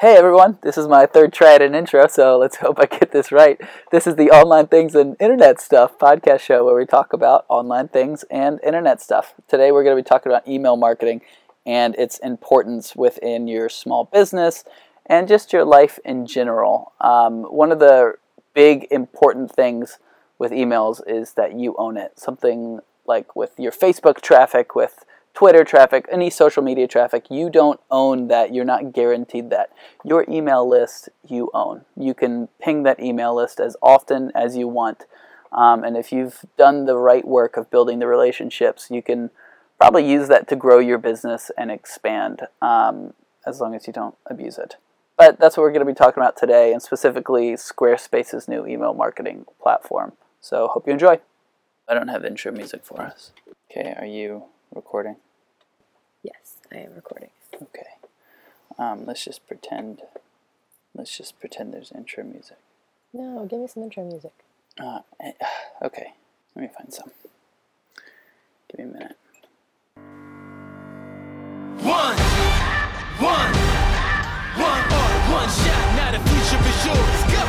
Hey everyone, this is my third try at an intro, so let's hope I get this right. This is the Online Things and Internet Stuff podcast show where we talk about online things and internet stuff. Today we're going to be talking about email marketing and its importance within your small business and just your life in general. Um, one of the big important things with emails is that you own it. Something like with your Facebook traffic, with Twitter traffic, any social media traffic, you don't own that. You're not guaranteed that. Your email list, you own. You can ping that email list as often as you want. Um, and if you've done the right work of building the relationships, you can probably use that to grow your business and expand um, as long as you don't abuse it. But that's what we're going to be talking about today, and specifically Squarespace's new email marketing platform. So, hope you enjoy. I don't have intro music for us. Okay, are you recording? Yes, I am recording. Okay. Um, let's just pretend. Let's just pretend there's intro music. No, give me some intro music. Uh, eh, okay, let me find some. Give me a minute. One, one, one, or one shot. Now the future is yours. Go.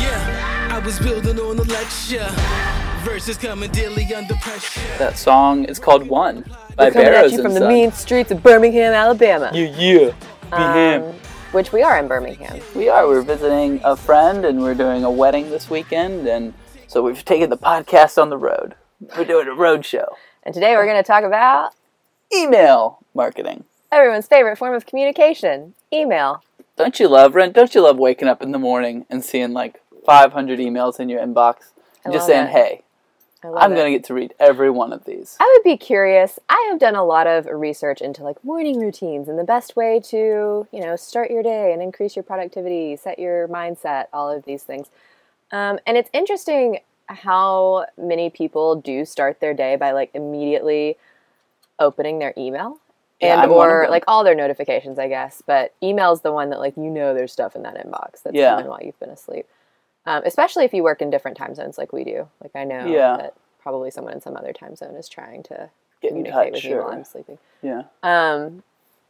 Yeah, I was building on a lecture. Verses coming daily under pressure. That song is called "One" by We're coming Barrows at you from the Son. mean streets of Birmingham, Alabama. Yeah, yeah. Be him. Um, which we are in Birmingham. We are. We're visiting a friend, and we're doing a wedding this weekend, and so we've taken the podcast on the road. We're doing a road show. And today we're going to talk about Email marketing. everyone's favorite form of communication email. Don't you love Rent? Don't you love waking up in the morning and seeing like 500 emails in your inbox and I just saying, it. "Hey, I love I'm going to get to read every one of these." I would be curious. I have done a lot of research into like morning routines and the best way to, you know, start your day and increase your productivity, set your mindset, all of these things. Um, and it's interesting how many people do start their day by like immediately opening their email and of or like all their notifications, I guess. But email's the one that like you know there's stuff in that inbox that's Yeah. coming while you've been asleep. Um, especially if you work in different time zones like we do. Like I know Yeah. that probably someone in some other time zone is trying to Get in communicate touch, with me sure. while I'm sleeping. Yeah. Um,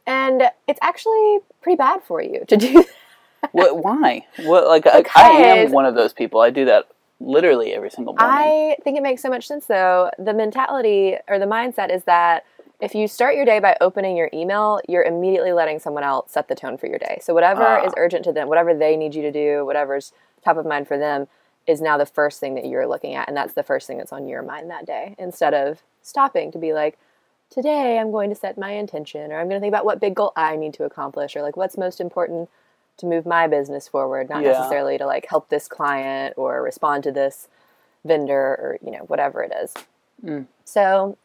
and it's actually pretty bad for you to do. what? Why? What? Like I, I am one of those people. I do that literally every single morning. I think it makes so much sense though. The mentality or the mindset is that if you start your day by opening your email, you're immediately letting someone else set the tone for your day. So whatever Ah. is urgent to them, whatever they need you to do, whatever's top of mind for them is now the first thing that you're looking at and that's the first thing that's on your mind that day instead of stopping to be like today I'm going to set my intention or I'm going to think about what big goal I need to accomplish or like what's most important to move my business forward, not Yeah. necessarily to like help this client or respond to this vendor or you know whatever it is. Mm. So,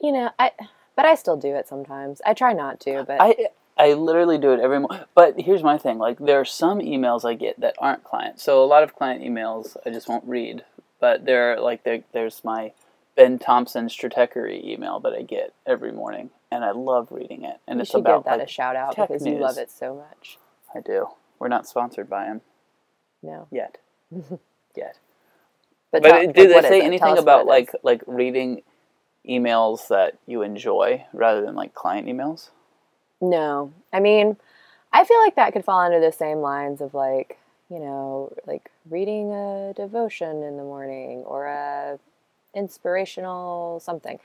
you know, I but I still do it sometimes. I try not to, but I I literally do it every morning. But here's my thing: like there are some emails I get that aren't client. So a lot of client emails I just won't read. But there, are like there, there's my Ben Thompson Stratechery email that I get every morning, and I love reading it. And you it's should about give that like, a shout out because you love it so much. I do. We're not sponsored by him No, yet. yet. but, But do like, they say? Anything about like is. like reading emails that you enjoy rather than like client emails? No, I mean, I feel like that could fall under the same lines of like you know like reading a devotion in the morning or a inspirational something.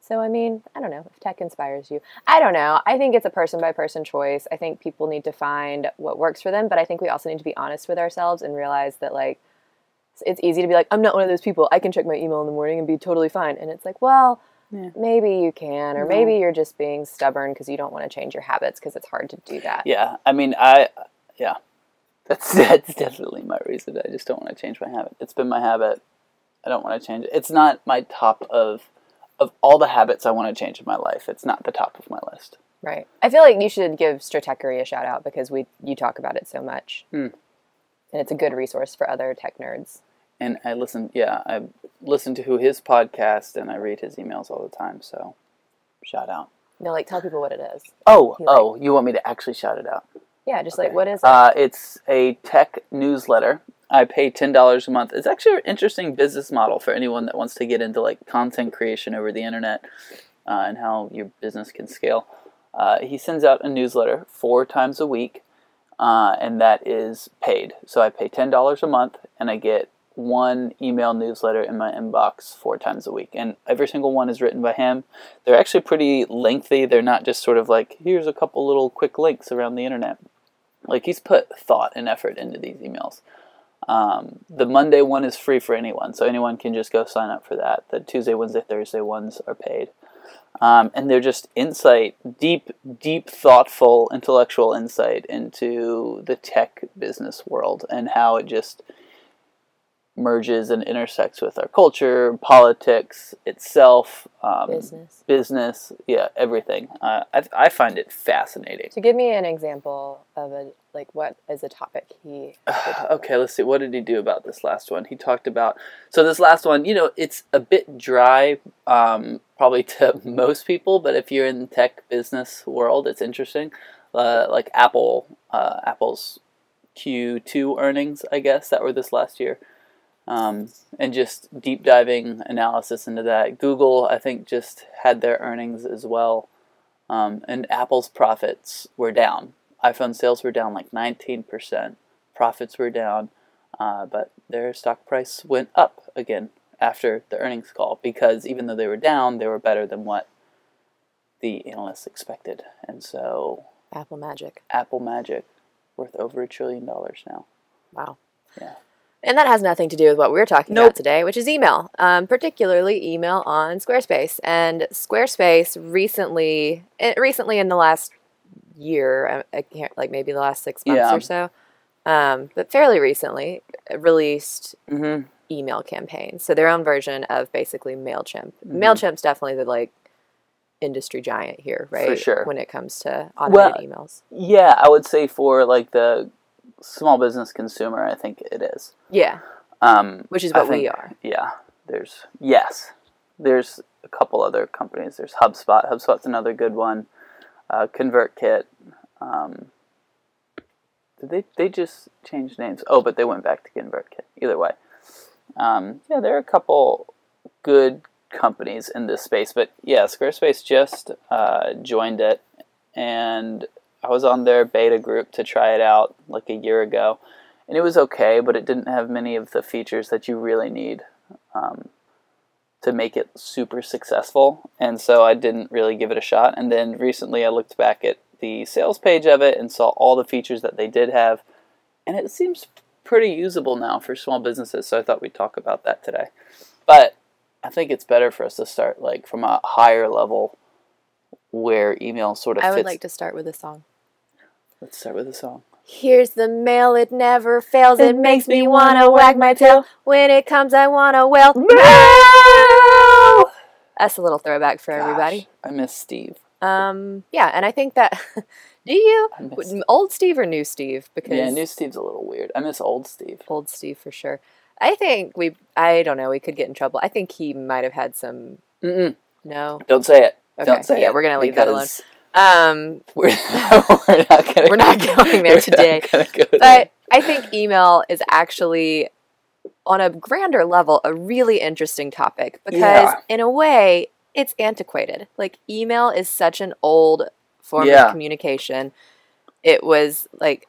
So I mean, I don't know if tech inspires you. I don't know. I think it's a person by person choice. I think people need to find what works for them, but I think we also need to be honest with ourselves and realize that like it's easy to be like I'm not one of those people. I can check my email in the morning and be totally fine. And it's like, well, Yeah. maybe you can or No. maybe you're just being stubborn because you don't want to change your habits because it's hard to do that. Yeah, I mean, I yeah, that's that's definitely my reason. I just don't want to change my habit. It's been my habit. I don't want to change it. It's not my top of of all the habits I want to change in my life. It's not the top of my list. Right. I feel like you should give Stratechery a shout out because we you talk about it so much. Hmm. And it's a good resource for other tech nerds. And I listen. Yeah, I listen to his podcast and I read his emails all the time. So, shout out. No, like tell people what it is. Oh, He, like- oh, you want me to actually shout it out? Yeah, just like what is it? Uh, it's a tech newsletter. I pay ten dollars a month. It's actually an interesting business model for anyone that wants to get into like content creation over the internet uh, and how your business can scale. Uh, he sends out a newsletter four times a week. uh, and that is paid. So I pay ten dollars a month, and I get one email newsletter in my inbox four times a week, and every single one is written by him. They're actually pretty lengthy. They're not just sort of like here's a couple little quick links around the internet. Like he's put thought and effort into these emails. Um, the Monday one is free for anyone, so anyone can just go sign up for that. The Tuesday, Wednesday, Thursday ones are paid. Um, and they're just insight, deep, deep, thoughtful, intellectual insight into the tech business world and how it just merges and intersects with our culture, politics itself, um, Business. business, yeah, everything. Uh, I, I find it fascinating. So give me an example of a like what is a topic he okay, let's see. What did he do about this last one? He talked about so this last one. You know, it's a bit dry, um, probably to most people, but if you're in the tech business world, it's interesting. Uh, like Apple, uh, Apple's Q2 earnings, I guess that were this last year, um, and just deep diving analysis into that. Google, I think, just had their earnings as well, um, and Apple's profits were down iPhone sales were down like 19%. Profits were down, uh, but their stock price went up again after the earnings call because even though they were down, they were better than what the analysts expected. And so, Apple Magic. Apple Magic worth over a trillion dollars now. Wow. Yeah. And that has nothing to do with what we're talking Nope. about today, which is email, um, particularly email on Squarespace. And Squarespace recently, eh, recently in the last year, I, can't like maybe the last six months Yeah. or so, um, but fairly recently, released Mm-hmm. email campaigns. So their own version of basically Mailchimp. Mhm. Mailchimp's definitely the like industry giant here, right? sure. When it comes to automated emails. Yeah, I would say for like the small business consumer, I think it is. Yeah, Um, which is what we are. Yeah, there's yes, there's a couple other companies. There's HubSpot. HubSpot's another good one. Uh, ConvertKit. Um, did they they just changed names? Oh, but they went back to ConvertKit. Either way, um, yeah, there are a couple good companies in this space. But yeah, Squarespace just uh, joined it, and I was on their beta group to try it out like a year ago, and it was okay, but it didn't have many of the features that you really need um, to make it super successful. And so I didn't really give it a shot. And then recently I looked back at the sales page of it and saw all the features that they did have, and it seems pretty usable now for small businesses. So I thought we'd talk about that today. But I think it's better for us to start like from a higher level where email sort of I fits. would like to start with a song. Let's start with a song. Here's the mail, it never fails. It makes me wanna wag my tail. When it comes, I wanna wail. That's a little throwback for everybody. I miss Steve. Um, yeah, and I think that. do you I miss, old Steve or new Steve? Because yeah, new Steve's a little weird. I miss old Steve. old Steve for sure. I think we. I don't know. We could get in trouble. I think he might have had some. Mm-mm. No. Don't say it. Okay, Don't say yeah, it. we're gonna leave that alone. Um, We're, we're not gonna. We're not going there today. go there. but I think email is actually, on a grander level, a really interesting topic because, Yeah. in a way, it's antiquated. Like, email is such an old form Yeah. of communication. It was like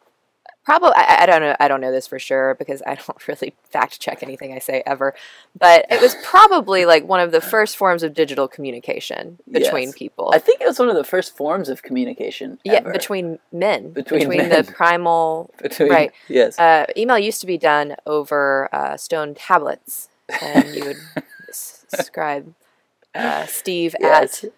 probably I, I don't know I don't know this for sure because I don't really fact check anything I say ever, but it was probably like one of the first forms of digital communication between Yes. people. I think it was one of the first forms of communication. yeah, ever. between men, Between men. the primal between right. Yes. uh, email used to be done over uh, stone tablets, and you would s- scribe uh, Steve Yes. at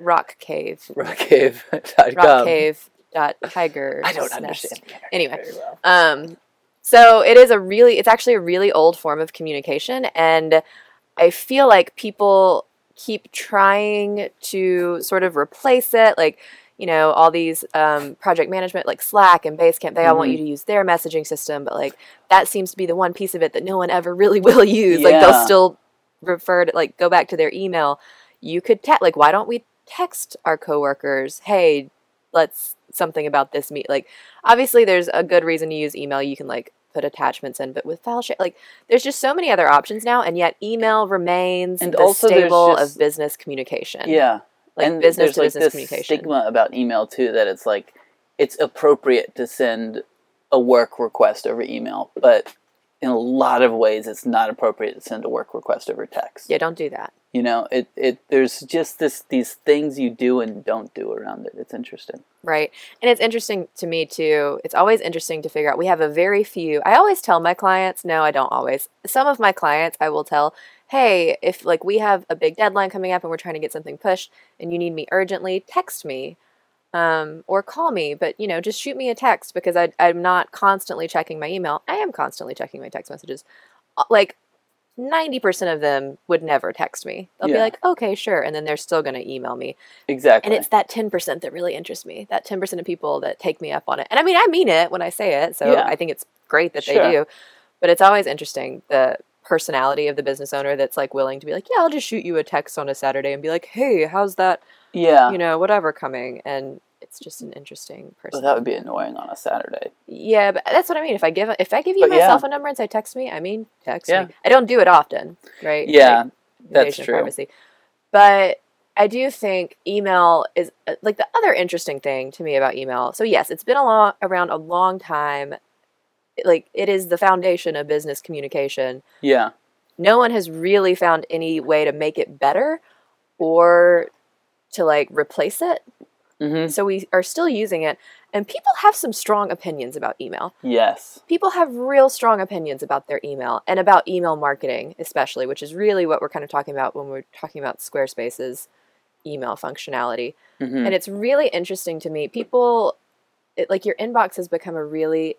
Rock Cave, Rockcave.com. Rock Cave dot Tiger. I don't understand. Anyway. well. Um, so it is a really, it's actually a really old form of communication, and I feel like people keep trying to sort of replace it, like. You know, all these um, project management like Slack and Basecamp, they all want Mhm. you to use their messaging system, but like that seems to be the one piece of it that no one ever really will use. Like they'll still refer to like go back to their email. You could te- like why don't we text our coworkers, "Hey, let's something about this meet." Like obviously there's a good reason to use email. You can like put attachments in, but with file share like there's just so many other options now and yet email remains And the also just- of business communication. Yeah. Like and business there's to like business this communication. stigma about email too that it's like it's appropriate to send a work request over email, but in a lot of ways, it's not appropriate to send a work request over text. Yeah, don't do that. You know, it, it there's just this these things you do and don't do around it. It's interesting. Right. And it's interesting to me too. It's always interesting to figure out. We have a very few. I always tell my clients, no, I don't always. Some of my clients I will tell, "Hey, if like we have a big deadline coming up and we're trying to get something pushed and you need me urgently, text me." Um, or call me, but you know, just shoot me a text because I, I'm not constantly checking my email. I am constantly checking my text messages. Uh, Like 90% of them would never text me. They'll be like, okay, sure. And then they're still going to email me. Exactly. And it's that 10% that really interests me. That 10% of people that take me up on it. And I mean, I mean it when I say it. So Yeah. I think it's great that Sure. they do. But it's always interesting the personality of the business owner that's like willing to be like, yeah, I'll just shoot you a text on a Saturday and be like, hey, how's that, yeah. you know, whatever coming. And it's just an interesting person. that would be annoying on a Saturday. Yeah, but that's what I mean. If I give if I give you But my yeah. cell phone number and say text me, I mean text Yeah. me. I don't do it often, right? Yeah, Like, that's true. Privacy. But I do think email is uh, like the other interesting thing to me about email. So yes, it's been a long, around a long time. Like it is the foundation of business communication. Yeah. No one has really found any way to make it better or to like replace it. Hmm So we are still using it and people have some strong opinions about email. Yes. people have real strong opinions about their email and about email marketing especially which is really what we're kind of talking about when we're talking about squarespace's email functionality. Hmm and it's really interesting to me. People it, like your inbox has become a really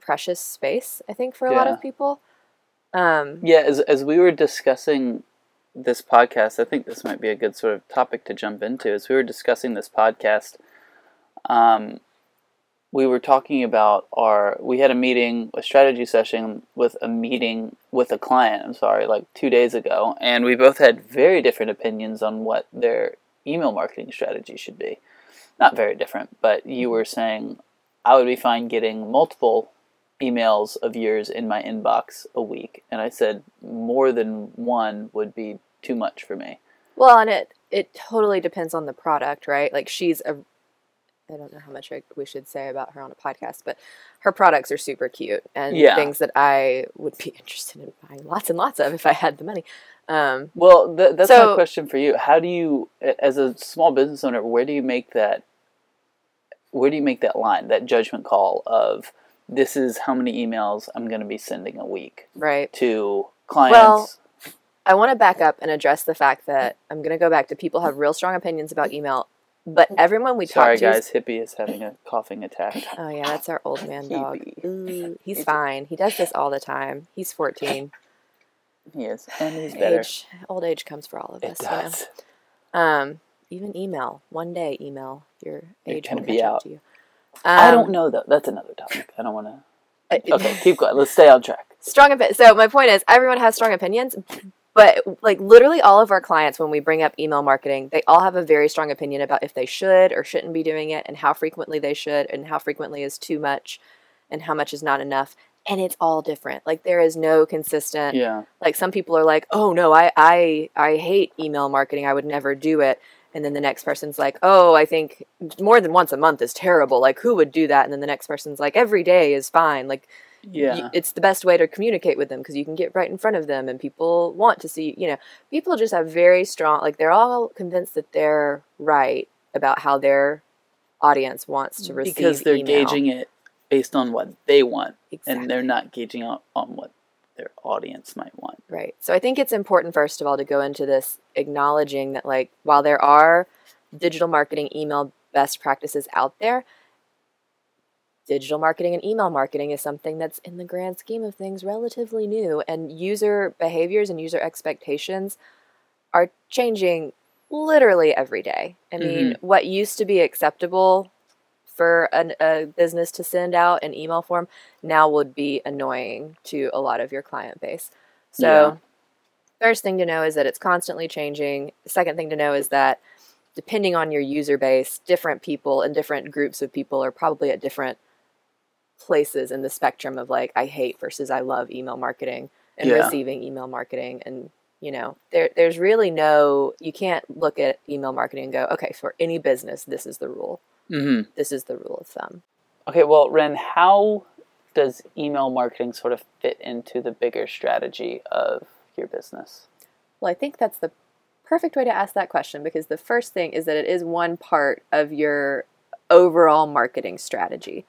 precious space i think for a lot of people. Um Yeah, as as we were discussing this podcast, I think this might be a good sort of topic to jump into. As we were discussing this podcast, um, we were talking about our. We had a meeting, a strategy session with a meeting with a client. I'm sorry, like two days ago, and we both had very different opinions on what their email marketing strategy should be. Not very different, but you were saying I would be fine getting multiple emails of yours in my inbox a week and i said more than one would be too much for me well and it it totally depends on the product right like she's a I don't know how much I, we should say about her on a podcast, but her products are super cute and Yeah. things that I would be interested in buying lots and lots of if I had the money. Um, well th- that's my question for you how do you as a small business owner where do you make that where do you make that line that judgment call of this is how many emails i'm going to be sending a week right. to clients I want to back up and address the fact that I'm going to go back to people have real strong opinions about email, but everyone we sorry talk to. Sorry, guys hippie is having a coughing attack Oh yeah, that's our old man dog. Ooh, he's fine. He does this all the time. He's 14. he is and he's better Age, old age comes for all of it us. you know? does Um, even email. One day, email. Your age gonna will be catch out. up to you. i Um, don't know though that's another topic i don't want to okay keep going let's stay on track strong opinion. So my point is, everyone has strong opinions, but like literally all of our clients, when we bring up email marketing, they all have a very strong opinion about if they should or shouldn't be doing it, and how frequently they should, and how frequently is too much, and how much is not enough. And it's all different. Like there is no consistent. yeah Like some people are like, "Oh no, I I I hate email marketing. I would never do it." And then the next person's like, "Oh, I think more than once a month is terrible. Like who would do that?" And then the next person's like, "Every day is fine." Like yeah it's the best way to communicate with them because you can get right in front of them and people want to see you know people just have very strong like they're all convinced that they're right about how their audience wants to receive because they're email. gauging it based on what they want exactly. and they're not gauging on, on what their audience might want right so i think it's important first of all to go into this acknowledging that like while there are digital marketing email best practices out there digital marketing and email marketing is something that's in the grand scheme of things relatively new and user behaviors and user expectations are changing literally every day. I mean mm-hmm. what used to be acceptable for an, a business to send out an email form now would be annoying to a lot of your client base. So Yeah. first thing to know is that it's constantly changing. Second thing to know is that depending on your user base different people and different groups of people are probably at different places in the spectrum of like I hate versus I love email marketing and Yeah. receiving email marketing and you know there there's really no you can't look at email marketing and go okay for any business this is the rule hmm this is the rule of thumb okay well ren how does email marketing sort of fit into the bigger strategy of your business? Well, I think that's the perfect way to ask that question because the first thing is that it is one part of your overall marketing strategy.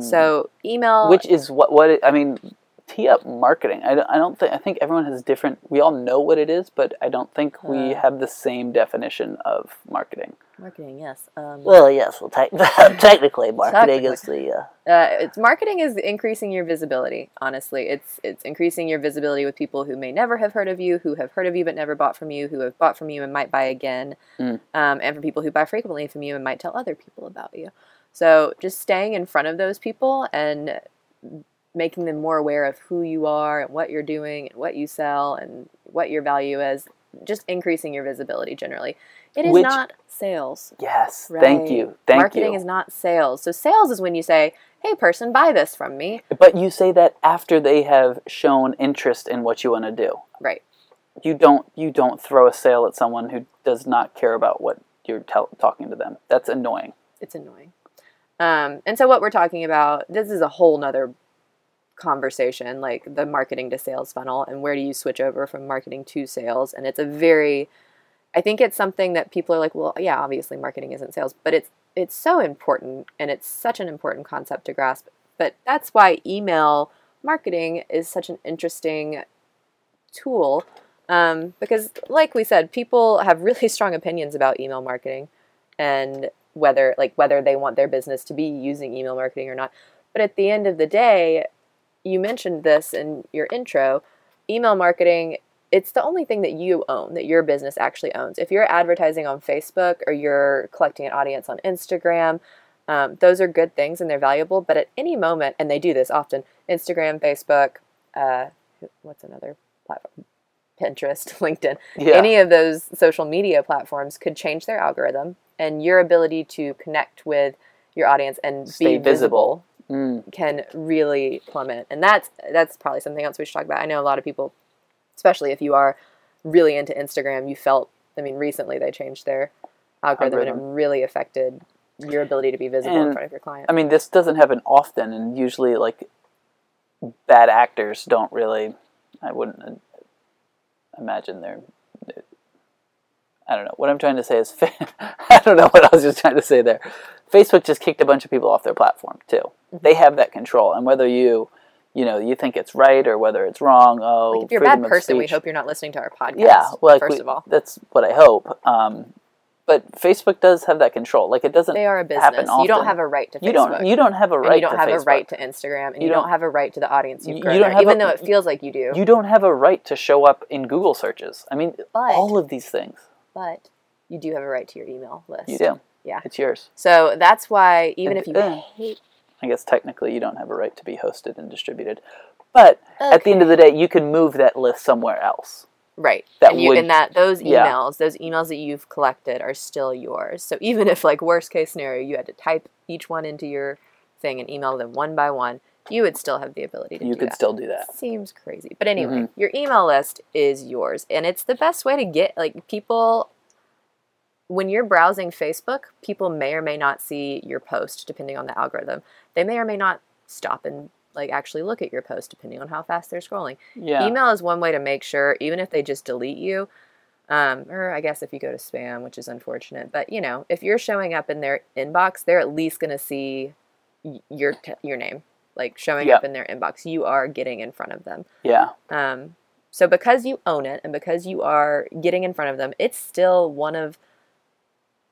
So, email. Which is what what it, I mean. Tee up marketing. I don't, I don't think I think everyone has different. We all know what it is, but I don't think we Uh. have the same definition of marketing. marketing, yes. Um, Well, yes. Well, te- technically, marketing is the. Uh, uh, it's marketing is increasing your visibility. Honestly, it's it's increasing your visibility with people who may never have heard of you, who have heard of you but never bought from you, who have bought from you and might buy again, Mm. um, and for people who buy frequently from you and might tell other people about you. So just staying in front of those people and making them more aware of who you are and what you're doing and what you sell and what your value is. Just increasing your visibility generally. It is Which- not sales. Yes, thank you, thank Marketing you. is not sales. So sales is when you say, "Hey, person, buy this from me." but you say that after they have shown interest in what you want to do. Right. You don't you don't throw a sale at someone who does not care about what you're talking to them. That's annoying. It's annoying. Um, and so what we're talking about, this is a whole nother conversation, like the marketing to sales funnel and where do you switch over from marketing to sales. And it's a very, I think it's something that people are like, well, yeah, obviously marketing isn't sales, but it's it's so important and it's such an important concept to grasp. But that's why email marketing is such an interesting tool um, because, like we said, people have really strong opinions about email marketing and whether like whether they want their business to be using email marketing or not. But at the end of the day, you mentioned this in your intro, email marketing it's the only thing that you own that your business actually owns. If you're advertising on Facebook or you're collecting an audience on Instagram, um, those are good things and they're valuable. But at any moment, and they do this often, Instagram, Facebook, uh, what's another platform? Pinterest, LinkedIn, Yeah. any of those social media platforms could change their algorithm, and your ability to connect with your audience and Stay be visible Mm. can really plummet. And that's that's probably something else we should talk about. I know a lot of people, especially if you are really into Instagram, you felt. I mean, recently they changed their algorithm, and it really affected your ability to be visible in front of your client. I mean, this doesn't happen often, and usually, like, bad actors don't really. I wouldn't uh, imagine they're. I don't know. What I'm trying to say is, I don't know what I was just trying to say there. Facebook just kicked a bunch of people off their platform too. Mm-hmm. They have that control, and whether you, you know, you think it's right or whether it's wrong, oh, like if you're a bad person, we hope you're not listening to our podcast. Yeah, well, like first we- of all, that's what I hope. Um, but Facebook does have that control. Like it doesn't. they are a happen business. You don't have a right to Facebook. You don't. You don't have a and right. you don't to have a right to Instagram, and you, You don't, don't- have a right to the audience you've You- grown you don't there, even a- though it feels like you do. You don't have a right to show up in Google searches. I mean, But- all of these things. But you do have a right to your email list. You do. Yeah. It's yours. So that's why even if you Uh, hate, I guess technically you don't have a right to be hosted and distributed. But at the end of the day, you can move that list somewhere else. right, that and you would- and that those yeah. emails, those emails that you've collected are still yours. So even if like worst case scenario, you had to type each one into your thing and email them one by one, you would still have the ability to You could that. still do that. Seems crazy. But anyway, Mhm. your email list is yours. And it's the best way to get, like, people, when you're browsing Facebook, people may or may not see your post depending on the algorithm. They may or may not stop and, like, actually look at your post depending on how fast they're scrolling. Yeah. Email is one way to make sure, even if they just delete you, um, or I guess if you go to spam, which is unfortunate, but you know, if you're showing up in their inbox, they're at least going to see your your name, like showing Yeah. up in their inbox. You are getting in front of them. Yeah. Um, so because you own it and because you are getting in front of them, it's still one of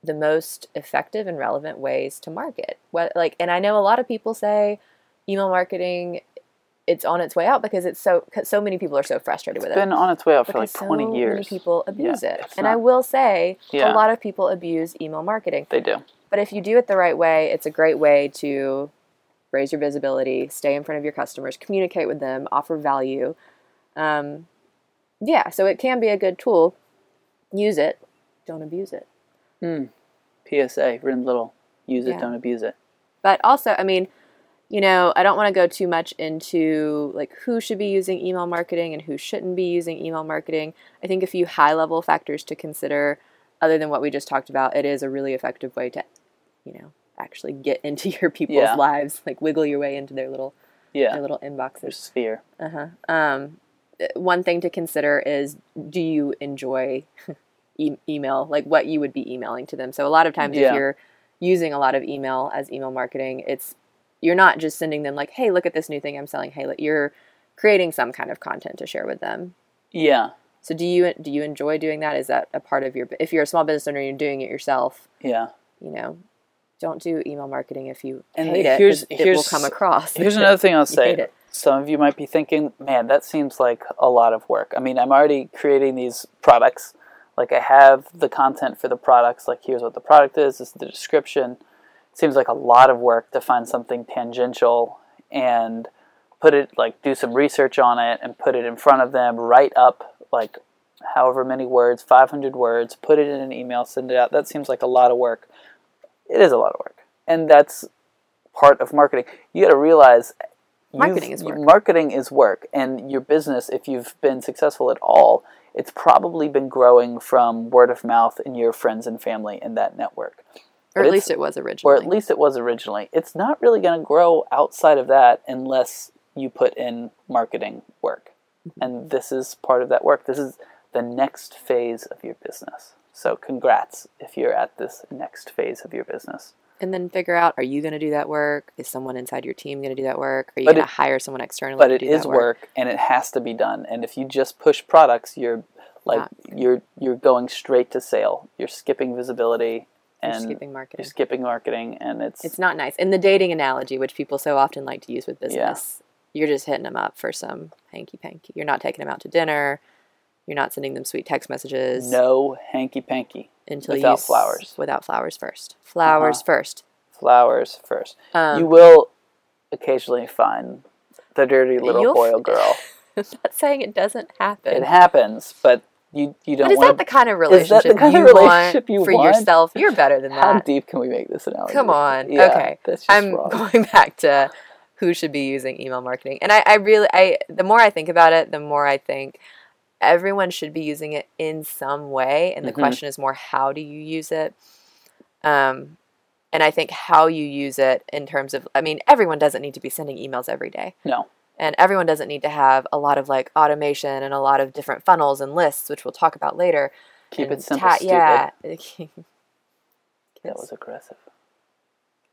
the most effective and relevant ways to market. What like, and I know a lot of people say email marketing it's on its way out because it's so 'cause so many people are so frustrated with It's It's been on its way out for like because 20 so years. many people abuse it, it's and I will say Yeah. a lot of people abuse email marketing. They do. But if you do it the right way, it's a great way to raise your visibility, stay in front of your customers, communicate with them, offer value. Um, yeah, so it can be a good tool. Use it, don't abuse it. PSA, written little. Use it, Yeah. don't abuse it. But also, I mean, you know, I don't want to go too much into like who should be using email marketing and who shouldn't be using email marketing. I think a few high level factors to consider, other than what we just talked about, it is a really effective way to, you know, actually get into your people's Yeah. lives, like wiggle your way into their little Yeah. their little inboxes. Their sphere. Uh-huh. Um, one thing to consider is do you enjoy e- email, like what you would be emailing to them? So a lot of times Yeah. if you're using a lot of email as email marketing, it's you're not just sending them like, "Hey, look at this new thing I'm selling." Hey, look, you're creating some kind of content to share with them. Yeah. So do you do you enjoy doing that? Is that a part of your if you're a small business owner and you're doing it yourself, Yeah. you know, don't do email marketing if you And hate it. here's- it will here's- come across. Here's another thing I'll say. Some of you might be thinking, man, that seems like a lot of work. I mean, I'm already creating these products. Like, I have the content for the products. Like, here's what the product is, this is the description. seems like a lot of work to find something tangential and put it, like, do some research on it and put it in front of them, write up, like, however many words, 500 words, put it in an email, send it out. That seems like a lot of work. It is a lot of work. And that's part of marketing. You got to realize Marketing is work. Marketing is work, and your business, if you've been successful at all, it's probably been growing from word of mouth and your friends and family in that network, or But at least it was originally. or at least it was originally. It's not really going to grow outside of that unless you put in marketing work, Mm-hmm. and this is part of that work. This is the next phase of your business. So, congrats if you're at this next phase of your business. and then figure out are you going to do that work? Is someone inside your team going to do that work? Are you going to hire someone externally but to it do is that work. and it has to be done and if you just push products you're like Not you're you're going straight to sale you're skipping visibility You're and skipping marketing. you're skipping marketing and it's, It's not nice. In the dating analogy, which people so often like to use with business, you're just hitting them up for some hanky panky. You're not taking them out to dinner. You're not sending them sweet text messages no hanky panky until without you flowers. Without flowers first. Flowers Uh-huh. first. flowers first Um, you will occasionally find the dirty little boy or girl I'm not saying it doesn't happen. it happens but you you don't but is want that the kind of Is that the relationship kind you of relationship want you for want? yourself? You're better than that. how deep can we make this analogy Come on. Yeah, okay. that's just I'm wrong. going back to who should be using email marketing. And I, I really I the more I think about it, the more I think everyone should be using it in some way. And the Mhm. question is more how do you use it? Um and I think how you use it in terms of I mean, everyone doesn't need to be sending emails every day. no And everyone doesn't need to have a lot of like automation and a lot of different funnels and lists, which we'll talk about later. keep And it simple ta- stupid Yeah. that was aggressive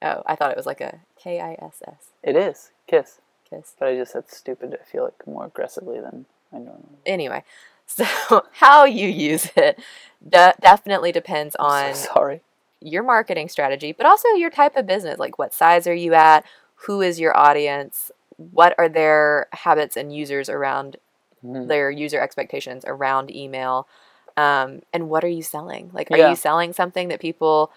oh, I thought it was like a K I S S it is kiss kiss. But I just said stupid. I feel like more aggressively than I normally. anyway, so how you use it de- definitely depends on so sorry. your marketing strategy, but also your type of business. Like, what size are you at? Who is your audience? What are their habits and users around Mhm. their user expectations around email? Um, and what are you selling? Like, are Yeah. you selling something that people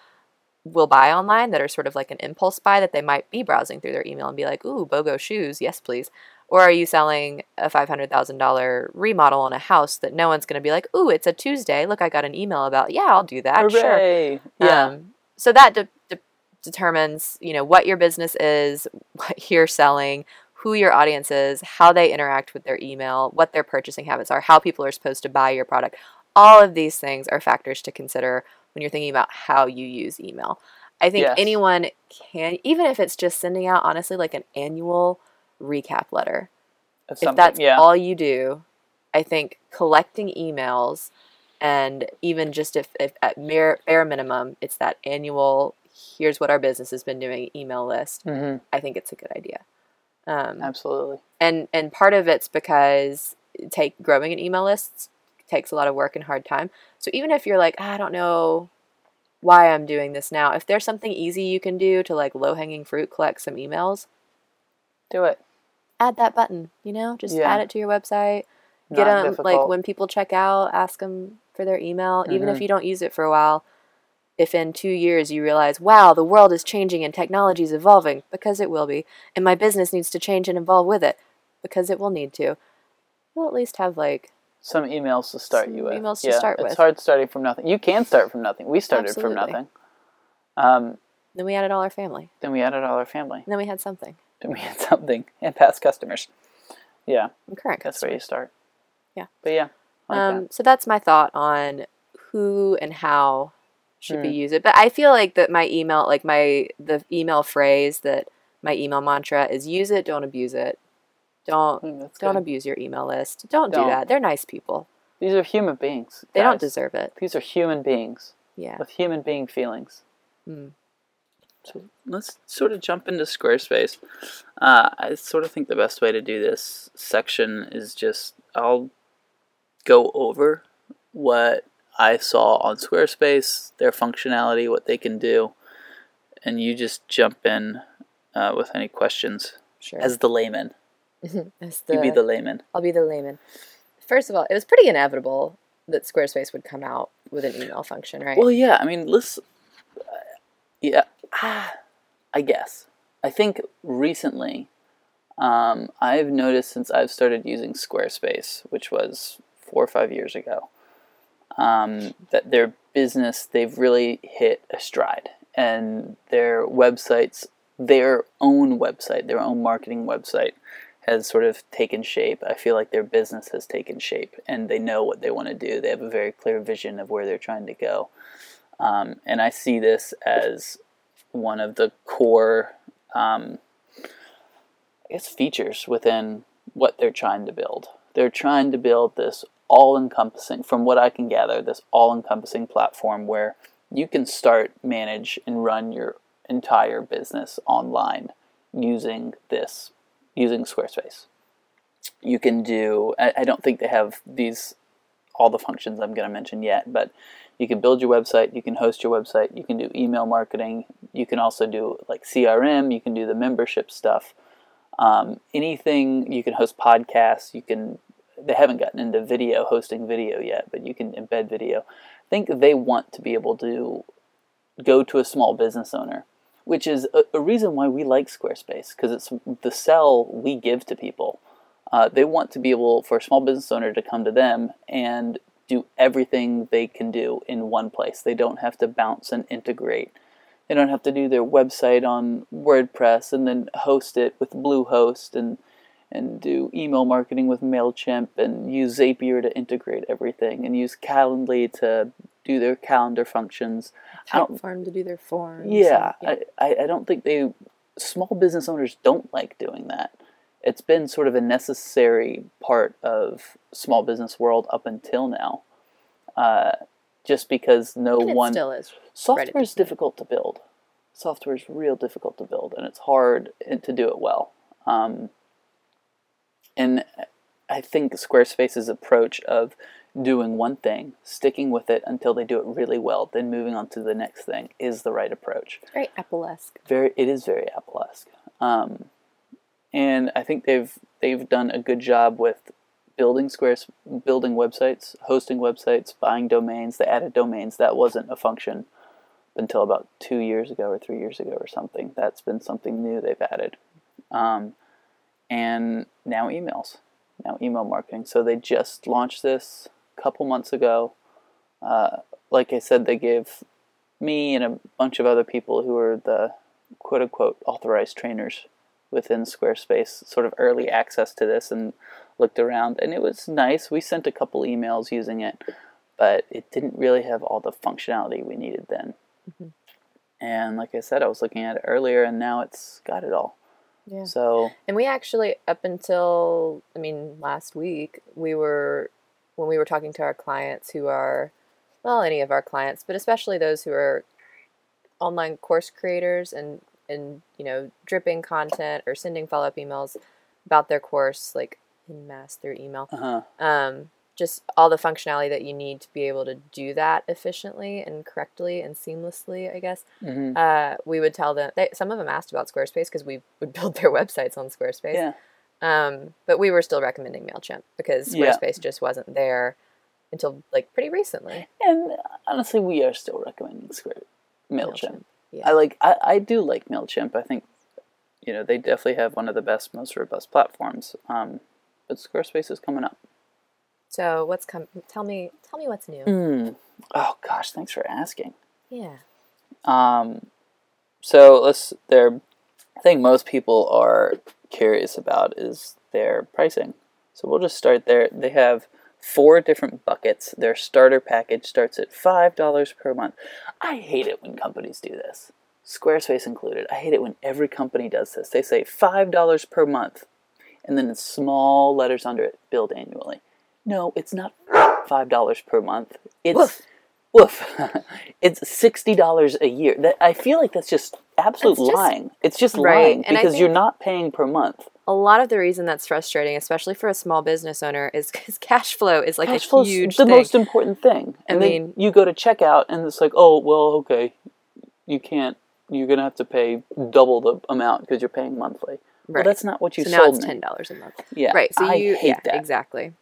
will buy online that are sort of like an impulse buy that they might be browsing through their email and be like, ooh, BOGO shoes, yes, please. Or are you selling a $500,000 remodel on a house that no one's going to be like, ooh, it's a Tuesday. Look, I got an email about, yeah, I'll do that. Sure. Hooray! Yeah. Um, so that de- de- determines, you know, what your business is, what you're selling, who your audience is, how they interact with their email, what their purchasing habits are, how people are supposed to buy your product. All of these things are factors to consider when you're thinking about how you use email. I think Yes. anyone can, even if it's just sending out, honestly, like an annual recap letter. It's If that's yeah. all you do, I think collecting emails and even just if, if at mere, bare minimum, it's that annual, here's what our business has been doing email list, hmm I think it's a good idea. Um, Absolutely. and and part of it's because take growing an email list takes a lot of work and hard time. So even if you're like, "Ah, I don't know why I'm doing this now, if there's something easy you can do to like low hanging fruit collect some emails, Do it. Add that button. You know, just Yeah. add it to your website. Get Not them like when people check out, ask them for their email, even if Mhm. you don't use it for a while. If in two years you realize, wow, the world is changing and technology is evolving, because it will be, and my business needs to change and evolve with it, because it will need to, we'll at least have like, Some emails to start you with. emails to yeah, start it's with. hard starting from nothing. You can start from nothing. We started from nothing. Um, then we added all our family, then we added all our family. and then we had something. Then we had something and past customers. Yeah, And current that's where you start. Yeah. But yeah, like um, so that's my thought on who and how should Hmm. be used. But I feel like that my email, like my the email phrase that my email mantra is use it, don't abuse it. Don't Mm, don't good. abuse your email list. Don't, Don't. do that. They're nice people. These are human beings. They don't deserve it. These are human beings Yeah. with human being feelings. Mm. So let's sort of jump into Squarespace. Uh, I sort of think the best way to do this section is just I'll go over what I saw on Squarespace, their functionality, what they can do, and you just jump in uh, with any questions Sure. as the layman. As You be the layman. I'll be the layman. First of all, it was pretty inevitable that Squarespace would come out with an email function, right? Well, yeah. I mean, let's. Uh, yeah, ah, I guess. I think recently, um, I've noticed since I've started using Squarespace, which was four or five years ago, um, that their business they've really hit a stride, and their websites, their own website, their own marketing website, has sort of taken shape. I feel like their business has taken shape, and they know what they want to do. They have a very clear vision of where they're trying to go, um, and I see this as one of the core, um, I guess, features within what they're trying to build. They're trying to build this all-encompassing, from what I can gather, this all-encompassing platform where you can start, manage, and run your entire business online using this using Squarespace. You can do, I, I don't think they have these, all the functions I'm going to mention yet, but you can build your website, you can host your website, you can do email marketing, you can also do like CRM, you can do the membership stuff. Um, anything, you can host podcasts, you can, they haven't gotten into video, hosting video yet, but you can embed video. I think they want to be able to go to a small business owner which is a, a reason why we like Squarespace because it's the sell we give to people. Uh, they want to be able for a small business owner to come to them and do everything they can do in one place. They don't have to bounce and integrate. They don't have to do their website on WordPress and then host it with Bluehost and and do email marketing with Mailchimp and use Zapier to integrate everything and use Calendly to do their calendar functions. Typeform to do their forms. yeah, and- I, I, I don't think they small business owners don't like doing that. It's been sort of a necessary part of small business world up until now, uh, just because no it one still is. software is difficult to build. Software is real difficult to build, and it's hard to do it well. Um, and I think Squarespace's approach of doing one thing, sticking with it until they do it really well, then moving on to the next thing is the right approach. Very Apple-esque. Very, it is very Apple-esque, um, and I think they've they've done a good job with building squares, building websites, hosting websites, buying domains. They added domains that wasn't a function until about two years ago or three years ago or something. That's been something new they've added, um, and now emails, now email marketing. So they just launched this a couple months ago. Uh, like I said, they gave me and a bunch of other people who are the quote unquote authorized trainers within Squarespace sort of early access to this and looked around and it was nice. We sent a couple emails using it, but it didn't really have all the functionality we needed then. Mhm. And like I said, I was looking at it earlier and now it's got it all. Yeah. So And we actually, up until, I mean, last week, we were, when we were talking to our clients who are, well, any of our clients, but especially those who are online course creators and, and you know, dripping content or sending follow up emails about their course, like in mass through email. uh-huh. Um, just all the functionality that you need to be able to do that efficiently and correctly and seamlessly, I guess hmm uh, we would tell them they, some of them asked about squarespace because we would build their websites on squarespace yeah. um, but we were still recommending mailchimp because Yeah. squarespace just wasn't there until like pretty recently And honestly, we are still recommending Square Mailchimp. Yeah I like. I, I do like Mailchimp. I think, you know, they definitely have one of the best, most robust platforms. Um, but Squarespace is coming up. so what's come tell me tell me what's new Mm. Oh gosh, thanks for asking. yeah Um, so let's. Their thing most people are curious about is their pricing. So we'll just start there. They have four different buckets. Their starter package starts at five dollars per month. I hate it when companies do this. Squarespace included. I hate it when every company does this. They say $5 per month, and then in small letters under it, billed annually. No, it's not $5 per month. It's Woof. woof. it's $60 a year. That I feel like that's just absolute just- lying. It's just Right, lying because you're not paying per month. A lot of the reason that's frustrating, especially for a small business owner, is because cash flow is like Cash a huge the thing. most important thing. I And then mean- you go to checkout and it's like, oh well, okay, you can't. You're gonna have to pay double the amount because you're paying monthly. Right. Well, that's not what you so now sold it's ten dollars a month. Yeah, Right. So I you hate yeah, that. exactly.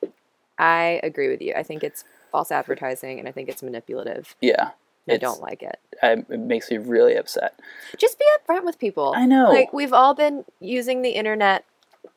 I agree with you. I think it's false advertising and I think it's manipulative. Yeah, I don't like it. I, it makes me really upset. Just be upfront with people. I know. Like we've all been using the internet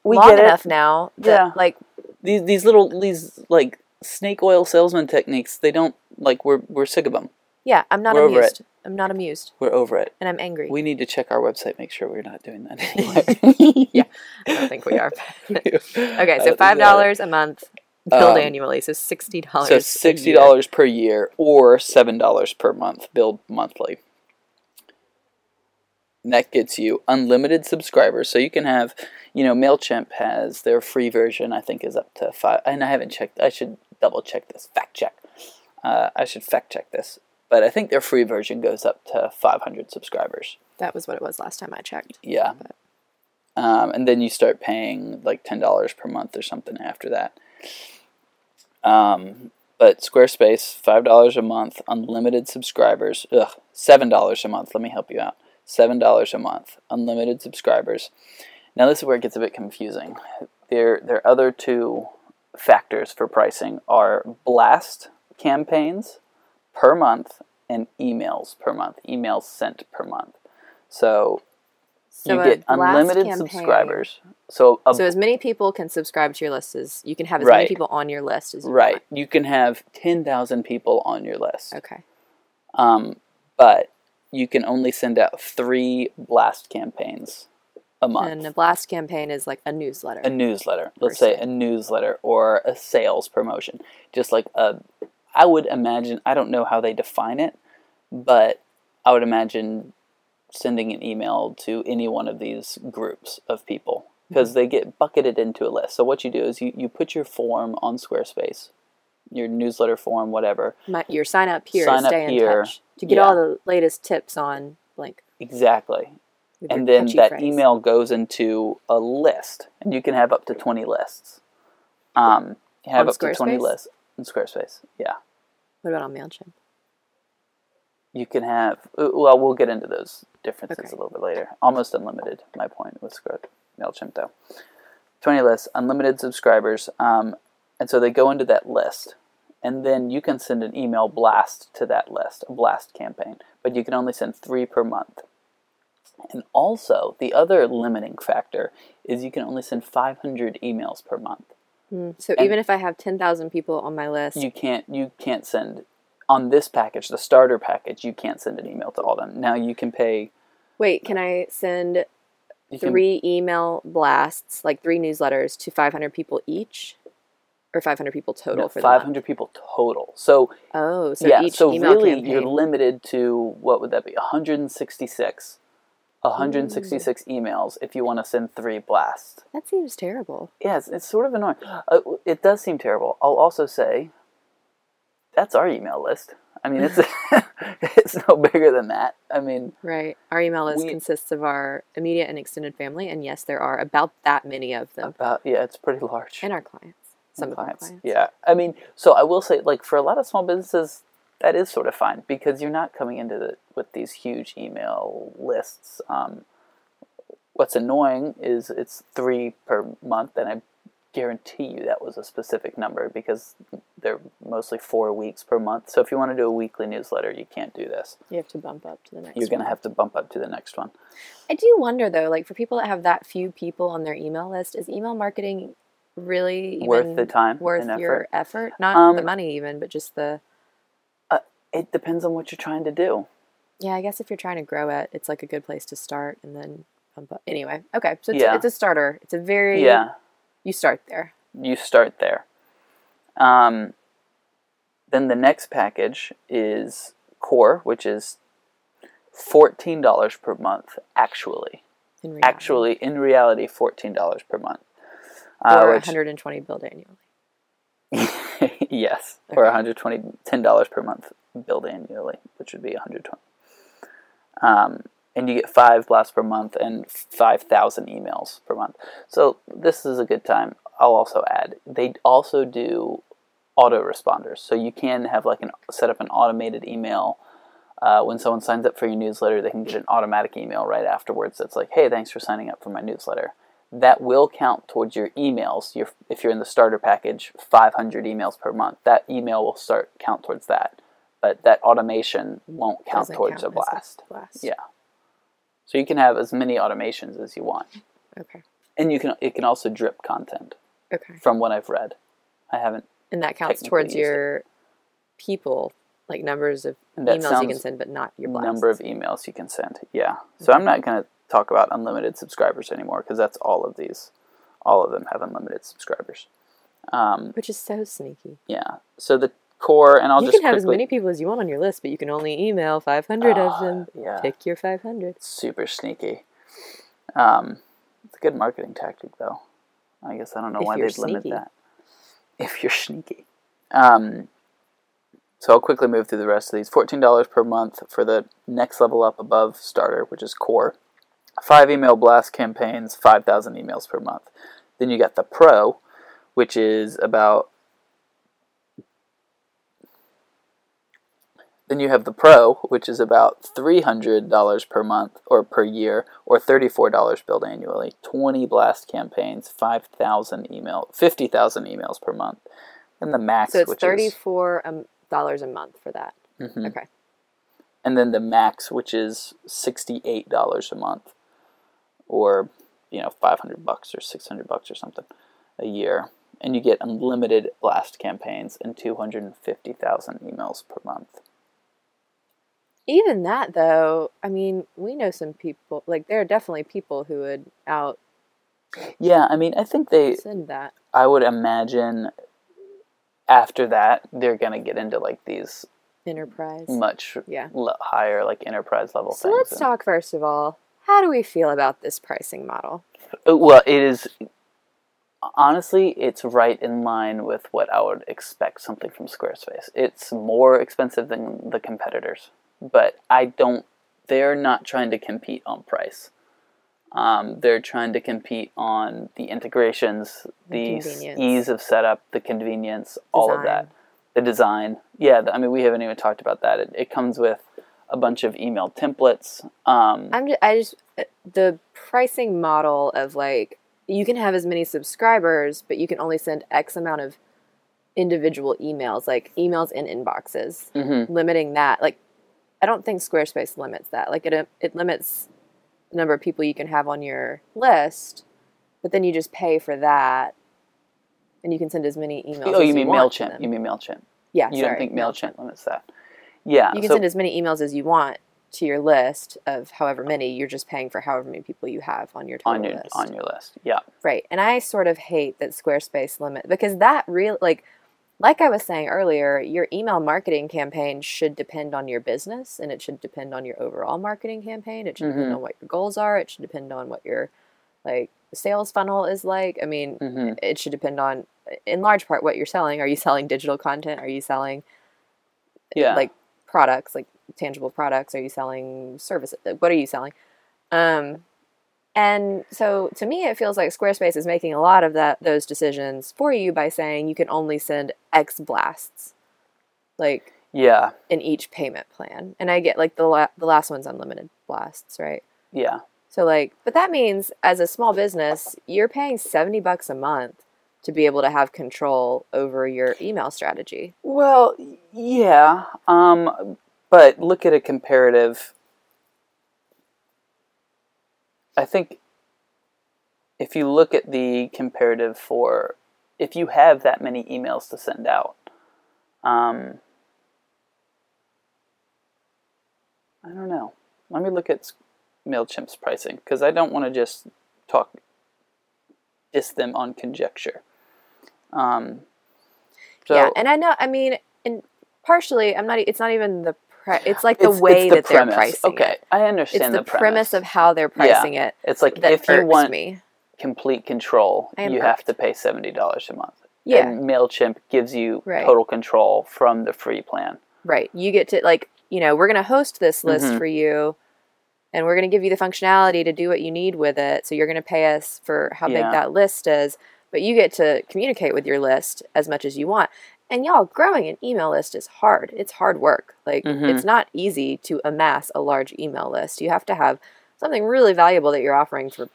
We long get it. enough now that Yeah. like These these little these like snake oil salesman techniques. They don't like we're we're sick of them. yeah, I'm not We're over amused. I'm not amused. We're over it. And I'm angry. We need to check our website, make sure we're not doing that anymore. yeah. I don't think we are. okay, okay, so five dollars a month billed Um, annually, so sixty dollars. So sixty dollars per year or seven dollars per month, billed monthly. And that gets you unlimited subscribers. So you can have, you know, Mailchimp has their free version. I think is up to five. And I haven't checked. I should double check this. Fact check. Uh, I should fact check this. But I think their free version goes up to five hundred subscribers. That was what it was last time I checked. Yeah. But- Um, and then you start paying like ten dollars per month or something after that. Um, but Squarespace, five dollars a month, unlimited subscribers. Ugh, seven dollars a month. Let me help you out. Seven dollars a month, unlimited subscribers. Now this is where it gets a bit confusing. Their their other two factors for pricing are blast campaigns per month and emails per month. Emails sent per month. So So you get unlimited campaign- subscribers. So, a, So as many people can subscribe to your list as you can have as many people on your list as you right, want. you can have ten thousand people on your list, Okay. um, but you can only send out three blast campaigns a month. And a blast campaign is like a newsletter. a newsletter, let's say a newsletter or a sales promotion, just like a. I would imagine. I don't know how they define it, but I would imagine sending an email to any one of these groups of people mm-hmm. because they get bucketed into a list. So what you do is you, you put your form on Squarespace, your newsletter form, whatever. My, your sign up here, Sign up in here. touch to get Yeah. all the latest tips on blank. Exactly. And then that email goes into a list, and you can have up to 20 lists. Um, you have On up to 20 lists in Squarespace. Yeah. What about on Mailchimp? You can have, uh, well, we'll get into those differences Okay. a little bit later. Almost unlimited, my point with MailChimp, though. 20 lists, unlimited subscribers. Um, and so they go into that list. And then you can send an email blast to that list, a blast campaign. But you can only send three per month. And also, the other limiting factor is you can only send 500 emails per month. Hmm. So And- even if I have 10,000 people on my list, You can't you can't send on this package, the starter package, you can't send an email to all of them. Now you can pay wait, can I send you can, three email blasts, like three newsletters to 500 people each? Or 500 people total no, for 500 month? people total. So, Oh, so yeah, each so really campaign. you're limited to what would that be? 166. 166 emails if you want to send three blasts. that seems terrible. Yes, it's sort of annoying. Uh, it does seem terrible. I'll also say that's our email list. I mean, it's it's no bigger than that. I mean, Right. Our email list We- consists of our immediate and extended family, and yes, there are about that many of them, about yeah, it's pretty large. and our clients. Some and of our clients. clients. Yeah, I mean, so I will say, like for a lot of small businesses, that is sort of fine because you're not coming into the with these huge email lists. Um, what's annoying is it's three per month, and I guarantee you that was a specific number because they're mostly four weeks per month. So if you want to do a weekly newsletter, you can't do this. You have to bump up to the next You're going to have to bump up to the next one. I do wonder though, like for people that have that few people on their email list, is email marketing really Worth the time worth and your effort? Not Um, the money even, but just the It depends on what you're trying to do. yeah. I guess if you're trying to grow it, it's like a good place to start and then up. Anyway, okay, so it's, Yeah. it's a starter. It's a very Yeah. You start there. you start there. Um, then the next package is Core, which is fourteen dollars per month. Actually, In actually, in reality, fourteen dollars per month. Uh, or which- 120 billed annually. yes, or 120 ten dollars per month billed annually, which would be 120. Um, and you get five blasts per month and 5,000 emails per month. So this is a good time. I'll also add they also do autoresponders, so you can have like an set up an automated email. Uh, when someone signs up for your newsletter, they can get an automatic email right afterwards that's like, "Hey, thanks for signing up for my newsletter." That will count towards your emails. Your, if you're in the starter package, 500 emails per month, that email will start count towards that. But that automation won't count Doesn't towards count a as blast. blast. Yeah. So you can have as many automations as you want, Okay. and you can it can also drip content Okay. from what I've read. I haven't. And that counts towards use it. your people, like numbers of emails you can send, but not your blasts. number of emails you can send. Yeah. So I'm not going to talk about unlimited subscribers anymore because that's all of these. All of them have unlimited subscribers. Um, Which is so sneaky. yeah. So the core, and I'll you just can have as many people as you want on your list, but you can only email 500 Ah, of them. yeah. Pick your 500. super sneaky. Um, it's a good marketing tactic, though. I guess I don't know If why they'd limit that. If you're sneaky. Um, so I'll quickly move through the rest of these. Fourteen dollars per month for the next level up above starter, which is core. Five email blast campaigns, five thousand emails per month. Then you got the pro, which is about Then you have the Pro, which is about $300 per month or per year, or $34 billed annually. 20 blast campaigns, 5,000 email, 50,000 emails per month. And the Max, So it's which 34 um, dollars a month for that. is, Mhm. Okay. and then the Max, which is $68 a month, or you know, 500 bucks or 600 bucks or something a year. And you get unlimited blast campaigns and 250,000 emails per month. Even that, though, I mean, we know some people, like, there are definitely people who would out Yeah, I mean, I think they send that. I would imagine after that they're gonna get into like these Enterprise. much Yeah. le- higher like enterprise level So things. let's and- talk first of all. How do we feel about this pricing model? Uh, Well, it is honestly it's right in line with what I would expect something from Squarespace. It's more expensive than the competitors, but I don't. They're not trying to compete on price. Um, they're trying to compete on the integrations, the convenience. ease of setup, the convenience, all of that. The design. Yeah, I mean, we haven't even talked about that. It, it comes with a bunch of email templates. Um, I'm just, I just uh, the pricing model of like you can have as many subscribers, but you can only send X amount of individual emails, like emails in inboxes. mhm. Limiting that, like I don't think Squarespace limits that. Like it it limits the number of people you can have on your list, but then you just pay for that, and you can send as many emails. Oh, as you mean want Mailchimp? You mean Mailchimp? yeah, You sorry, don't think Mailchimp limits that? Yeah. You can so, send as many emails as you want to your list of however many. You're just paying for however many people you have on your on your list. on your list. Yeah. Right. And I sort of hate that Squarespace limit because that real like like I was saying earlier, your email marketing campaign should depend on your business and it should depend on your overall marketing campaign. It should depend Mhm. on what your goals are. It should depend on what your like sales funnel is like. I mean, hmm it should depend on in large part what you're selling. Are you selling digital content? Are you selling Yeah. like products, like tangible products? Are you selling services? What are you selling? Um, and so to me, it feels like Squarespace is making a lot of that those decisions for you by saying you can only send X blasts, like yeah. in each payment plan. And I get like the la- the last one's unlimited blasts, right? Yeah. So like, but that means as a small business, you're paying seventy bucks a month to be able to have control over your email strategy. Well, yeah. Um, but look at a comparative. I think if you look at the comparative for if you have that many emails to send out, um, I don't know. Let me look at Mailchimp's pricing because I don't want to just talk diss them on conjecture. Um, so, yeah, and I know. I mean, and partially, I'm not. It's not even the pri- it's like the It's- way it's the that they're premise. pricing Okay, it. I It's understand the, premise of how they're pricing it It's like if you want me. complete control, you have to pay seventy dollars a month. Yeah. And Mailchimp gives you Right. total control from the free plan. Right. You get to like, you know, we're going to host this list Mhm. for you and we're going to give you the functionality to do what you need with it. So you're going to pay us for how Yeah. big that list is, but you get to communicate with your list as much as you want. And y'all, growing an email list is hard. It's hard work. Like Mhm. it's not easy to amass a large email list. You have to have something really valuable that you're offering for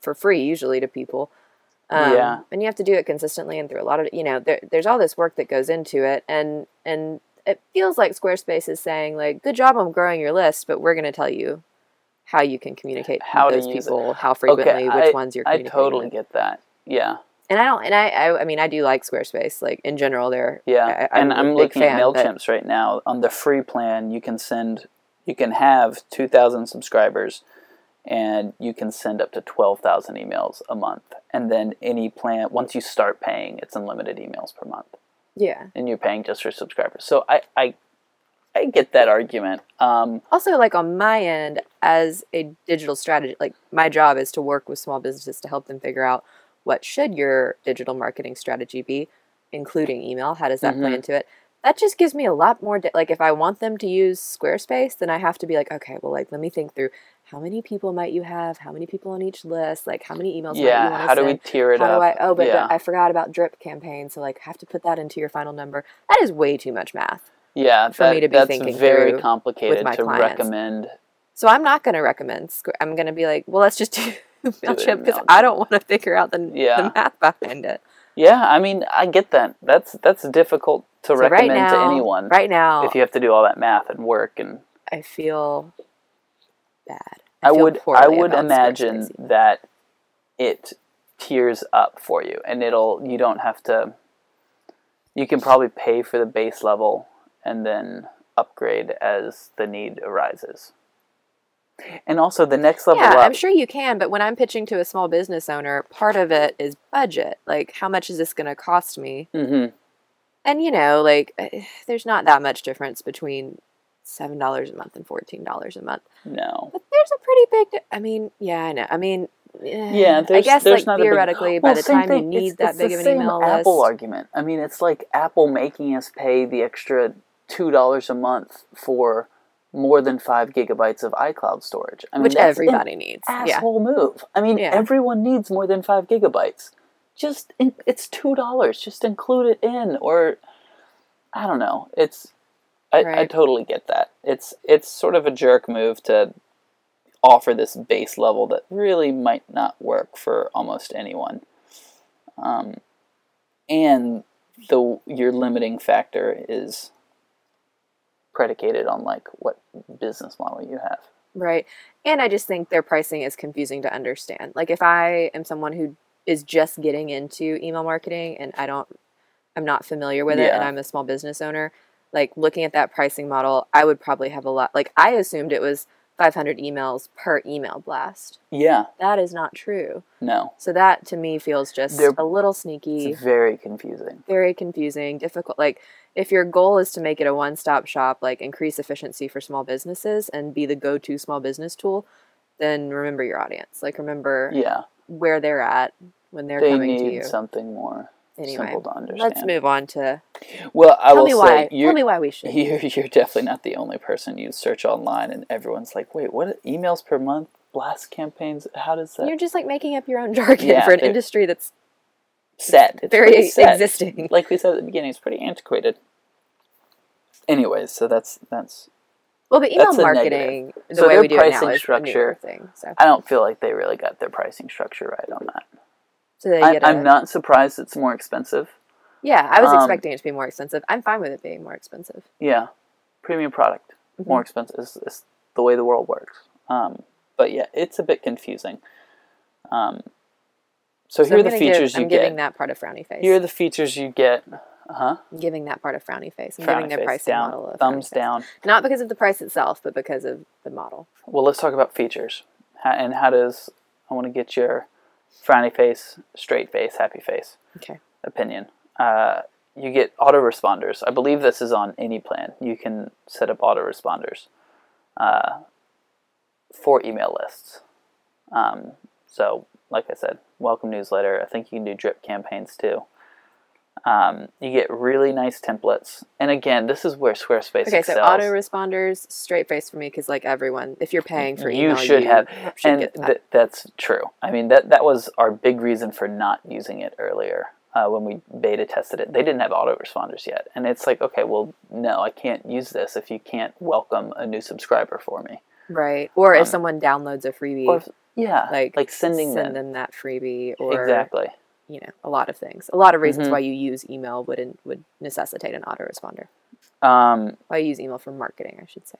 for free usually to people. Um, Yeah. and you have to do it consistently and through a lot of you know there, there's all this work that goes into it and and it feels like squarespace is saying like good job on growing your list but we're going to tell you how you can communicate How with those use it. people how frequently which I, ones you're I totally with. get that. Yeah. And i don't and I, I i mean i do like squarespace like in general they're Yeah, I, and a I'm looking fan, at but- Mailchimp's right now. On the free plan, you can send, you can have two thousand subscribers, and you can send up to twelve thousand emails a month. And then any plan, once you start paying, it's unlimited emails per month, yeah and you're paying just for subscribers. So I, I, I get that argument. Um, also like on my end as a digital strategy like my job is to work with small businesses to help them figure out what should your digital marketing strategy be including email how does that play Mhm. into it that just gives me a lot more di- like if i want them to use squarespace then i have to be like okay well like let me think through how many people might you have how many people on each list like how many emails might you yeah, how do we tier it how up? do I? Oh, but, yeah, but I forgot about drip campaign, so like have to put that into your final number. That is way too much math. yeah, for that, me to be that's thinking very complicated my to clients. recommend. So I'm not going to recommend. I'm going to be like, well, let's just do Mailchimp because I don't want to figure out the, Yeah. the math behind it. Yeah, I mean, I get that. That's that's difficult to So right recommend now, to anyone. right now, if you have to do all that math and work and I feel bad. I, feel would I would imagine that it tiers up for you and it'll you don't have to you can probably pay for the base level and then upgrade as the need arises. And also the next level Yeah, up I'm sure you can, but when I'm pitching to a small business owner, part of it is budget. Like, how much is this going to cost me? Mhm. And you know, like, eh, there's not that much difference between seven dollars a month and fourteen dollars a month. No. But there's a pretty big. I mean, yeah, I know. I mean, eh, Yeah, I guess there's like not a big- theoretically, by the time you need It's- that it's big of an same email Apple list, argument. I mean, it's like Apple making us pay the extra two dollars a month for more than five gigabytes of iCloud storage. I mean, which everybody needs. Yeah, asshole move. I mean, Yeah. everyone needs more than five gigabytes. Just in, it's two dollars. Just include it in, or I don't know. It's I, I totally get that. It's it's sort of a jerk move to offer this base level that really might not work for almost anyone. Um, and the your limiting factor is predicated on like what business model you have. right. And I just think their pricing is confusing to understand. Like, if I am someone who is just getting into email marketing and I don't, I'm not familiar with it, and I'm a small business owner, like looking at that pricing model, I would probably have a lot. Like, I assumed it was 500 emails per email blast. Yeah, That is not true. no, So that to me feels just They're- a little sneaky, it's very confusing. very confusing, difficult. Like if your goal is to make it a one-stop shop, like increase efficiency for small businesses and be the go-to small business tool, then remember your audience. Like remember Yeah, where they're at when they're they coming to need you. something more Anyway, simple to understand. let's move on to Well, I tell will me say why. you're, Tell me why we should. you're you're definitely not the only person you search online and everyone's like, wait, what emails per month? Blast campaigns? How does that You're just like making up your own jargon Yeah, for an industry that's set? It's very set. existing. Like we said at the beginning, it's pretty antiquated. Anyways, so that's that's Well, the email marketing, the So way we do it now pricing is a structure- thing. So, I don't feel like they really got their pricing structure right on that. so they I, get a, I'm not surprised it's more expensive. Yeah, I was Um, expecting it to be more expensive. I'm fine with it being more expensive. Yeah, premium product, Mm-hmm. more expensive is, is the way the world works. Um, but yeah, it's a bit confusing. Um, so, So here are I'm the gonna give- features I'm you giving get. that part of frowny face. Here are the features you get. Uh I'm giving that part of frowny face. I'm huh. giving their pricing down, model frowny thumbs face. down. Not because of the price itself, but because of the model. Well, let's talk about features. How, and how does I want to get your frowny face, straight face, happy face Okay. opinion. Uh, you get autoresponders. I believe this is on any plan. You can set up autoresponders uh, for email lists. Um, so, like I said, welcome newsletter. I think you can do drip campaigns too. Um, you get really nice templates, and again, this is where Squarespace is. Okay, so autoresponders, straight face for me because like everyone, if you're paying for email, you should you have, should and that. th- that's true. I mean, that that was our big reason for not using it earlier uh, when we beta tested it. They didn't have autoresponders yet, and it's like, okay, well, no, I can't use this if you can't welcome a new subscriber for me. right. Or if um, someone downloads a freebie, if- yeah, like like sending send them them that freebie, or exactly. you know, a lot of things. A lot of reasons Mhm. why you use email wouldn't would necessitate an autoresponder. Um, Why you use email for marketing, I should say.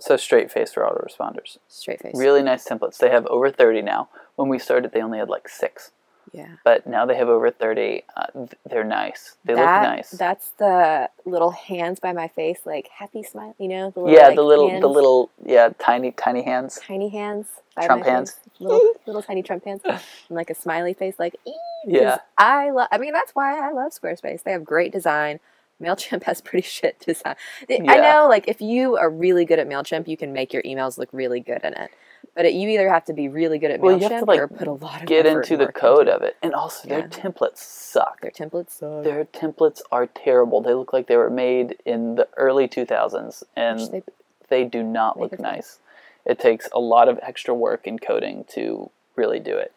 so straight face for autoresponders. Straight face. Really nice templates. They have over thirty now. When we started, they only had like six, Yeah. but now they have over thirty. Uh, they're nice. They that, look nice. That's the little hands by my face, like happy smile. You know, the little, yeah, like, the little, the little, yeah, tiny, tiny hands. tiny hands, Trump hands. little, little tiny Trump hands, and like a smiley face, like. "Ee," Yeah. I love. I mean, that's why I love Squarespace. They have great design. Mailchimp has pretty shit design. I know, like if you are really good at Mailchimp, you can make your emails look really good in it. But it, you either have to be really good at Well, Mailchimp to, like, or put a lot of Get into the code into of it, and also their templates suck. Their templates suck. Their templates are terrible. They look like they were made in the early 2000s, and they- they do not look nice. It takes a lot of extra work in coding to really do it.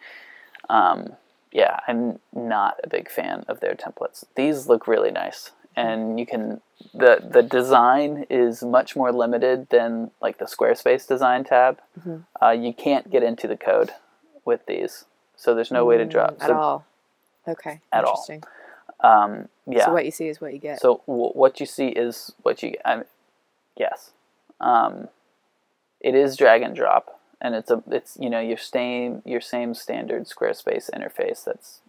Um, yeah, I'm not a big fan of their templates. These look really nice, and you can the the design is much more limited than like the Squarespace design tab. Mhm. Uh, you can't get into the code with these, so there's no way to drop. Mm, at all. Okay. At all. interesting. Um, yeah. So what you see is what you get. So w- what you see is what you. I mean, yes, um, it is drag and drop, and it's a it's you know your same your same standard Squarespace interface that's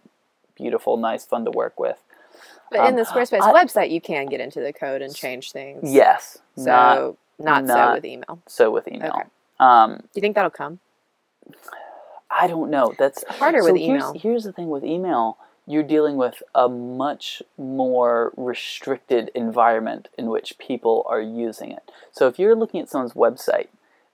beautiful, nice, fun to work with. But in um, the Squarespace I- website, you can get into the code and change things. Yes, So not not, so with email. so with email. Okay. Um, Do you think that'll come? I don't know. That's harder so with here's- email. Here's the thing with email. You're dealing with a much more restricted environment in which people are using it. So if you're looking at someone's website,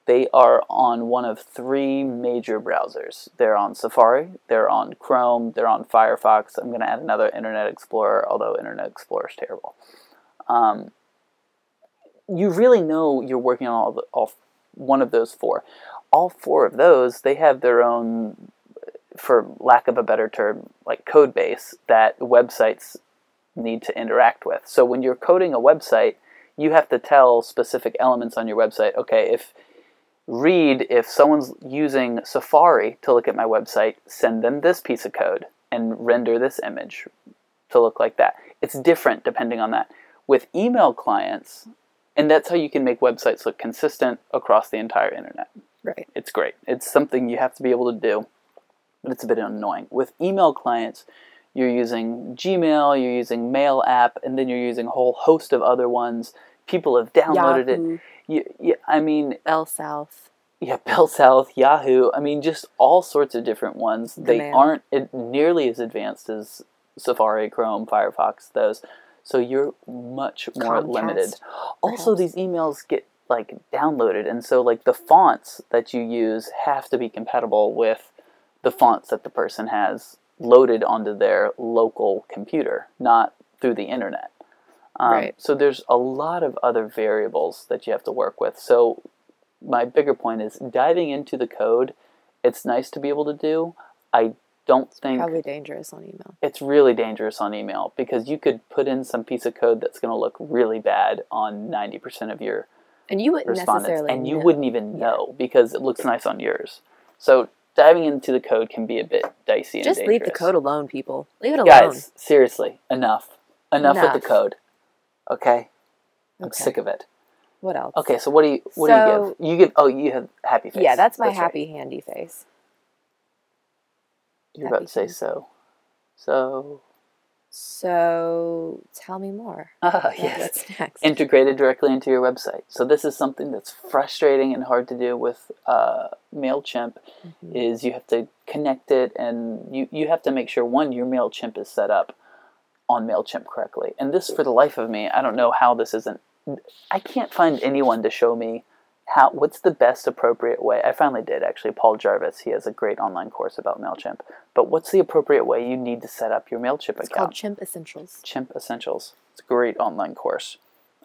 they are on one of three major browsers. They're on Safari, they're on Chrome, they're on Firefox. I'm going to add another Internet Explorer, although Internet Explorer is terrible. Um, you really know you're working on all, the, all one of those four. All four of those, they have their own, for lack of a better term, like code base that websites need to interact with. So when you're coding a website, you have to tell specific elements on your website. Okay, if read if someone's using Safari to look at my website, send them this piece of code and render this image to look like that. It's different depending on that. With email clients, and that's how you can make websites look consistent across the entire internet. Right. It's great. It's something you have to be able to do, but it's a bit annoying. With email clients, you're using Gmail, you're using Mail app, and then you're using a whole host of other ones. People have downloaded Yahoo, it. You, you, I mean, Bell South. yeah, Bell South, Yahoo. I mean, just all sorts of different ones. they Mail. aren't nearly as advanced as Safari, Chrome, Firefox. Those, so you're much more Comcast, limited. Also, perhaps. these emails get like downloaded, and so like the fonts that you use have to be compatible with the fonts that the person has loaded onto their local computer, not through the internet. Um, Right. So there's a lot of other variables that you have to work with. So my bigger point is diving into the code. It's nice to be able to do. I don't think Probably dangerous on email. it's really dangerous on email because you could put in some piece of code that's going to look really bad on 90% of your And you wouldn't respondents necessarily and you know. wouldn't even know because it looks nice on yours. So diving into the code can be a bit dicey and Just leave the code alone, people. Leave it alone. Guys, seriously, enough. Enough, with the code. Okay? I'm Okay. sick of it. What else? Okay, so what do you what do you give? You give oh, you have happy face. Yeah, that's my right. happy handy face. You're about happy to say face. so. So So tell me more. ah, yes. What's next? integrated directly into your website. So this is something that's frustrating and hard to do with uh, Mailchimp. Mhm. Is you have to connect it, and you you have to make sure one your Mailchimp is set up on Mailchimp correctly. And this, for the life of me, I don't know how this isn't. I can't find anyone to show me how what's the best appropriate way. I finally did actually. Paul Jarvis, he has a great online course about Mailchimp. But what's the appropriate way you need to set up your Mailchimp It's account? It's called Chimp Essentials. Chimp Essentials. It's a great online course.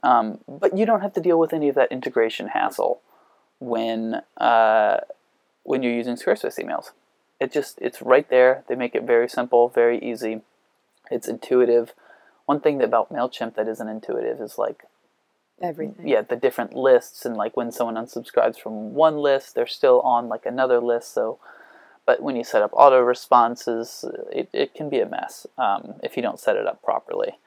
Um, but you don't have to deal with any of that integration hassle when uh, when you're using Squarespace emails. It just it's right there. They make it very simple, very easy. It's intuitive. One thing about Mailchimp that isn't intuitive is like Everything. yeah the different lists and like when someone unsubscribes from one list, they're still on like another list. So, but when you set up auto responses, it, it can be a mess um, if you don't set it up properly.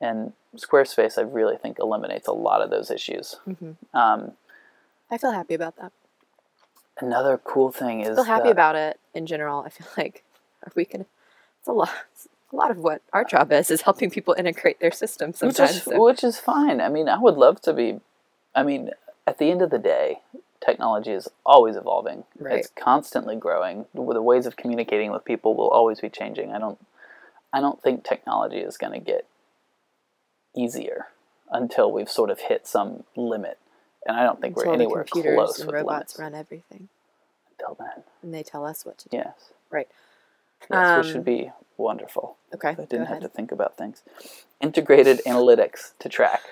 And Squarespace, I really think, eliminates a lot of those issues. Mhm. Um, I feel happy about that. another cool thing is I feel happy about it in general. I feel like are we gonna? It's a lot. A lot of what our job is is helping people integrate their systems which sometimes. is so- which is fine. I mean, I would love to be. I mean, at the end of the day, technology is always evolving. Right. It's constantly growing. The ways of communicating with people will always be changing. I don't. I don't think technology is going to get easier until we've sort of hit some limit, and I don't think until we're the anywhere computers close and with robots limits. run everything, Until then, and they tell us what to do. yes, Right. Yes, which Um, should be wonderful. Okay. I didn't have to think about things. Integrated analytics to track.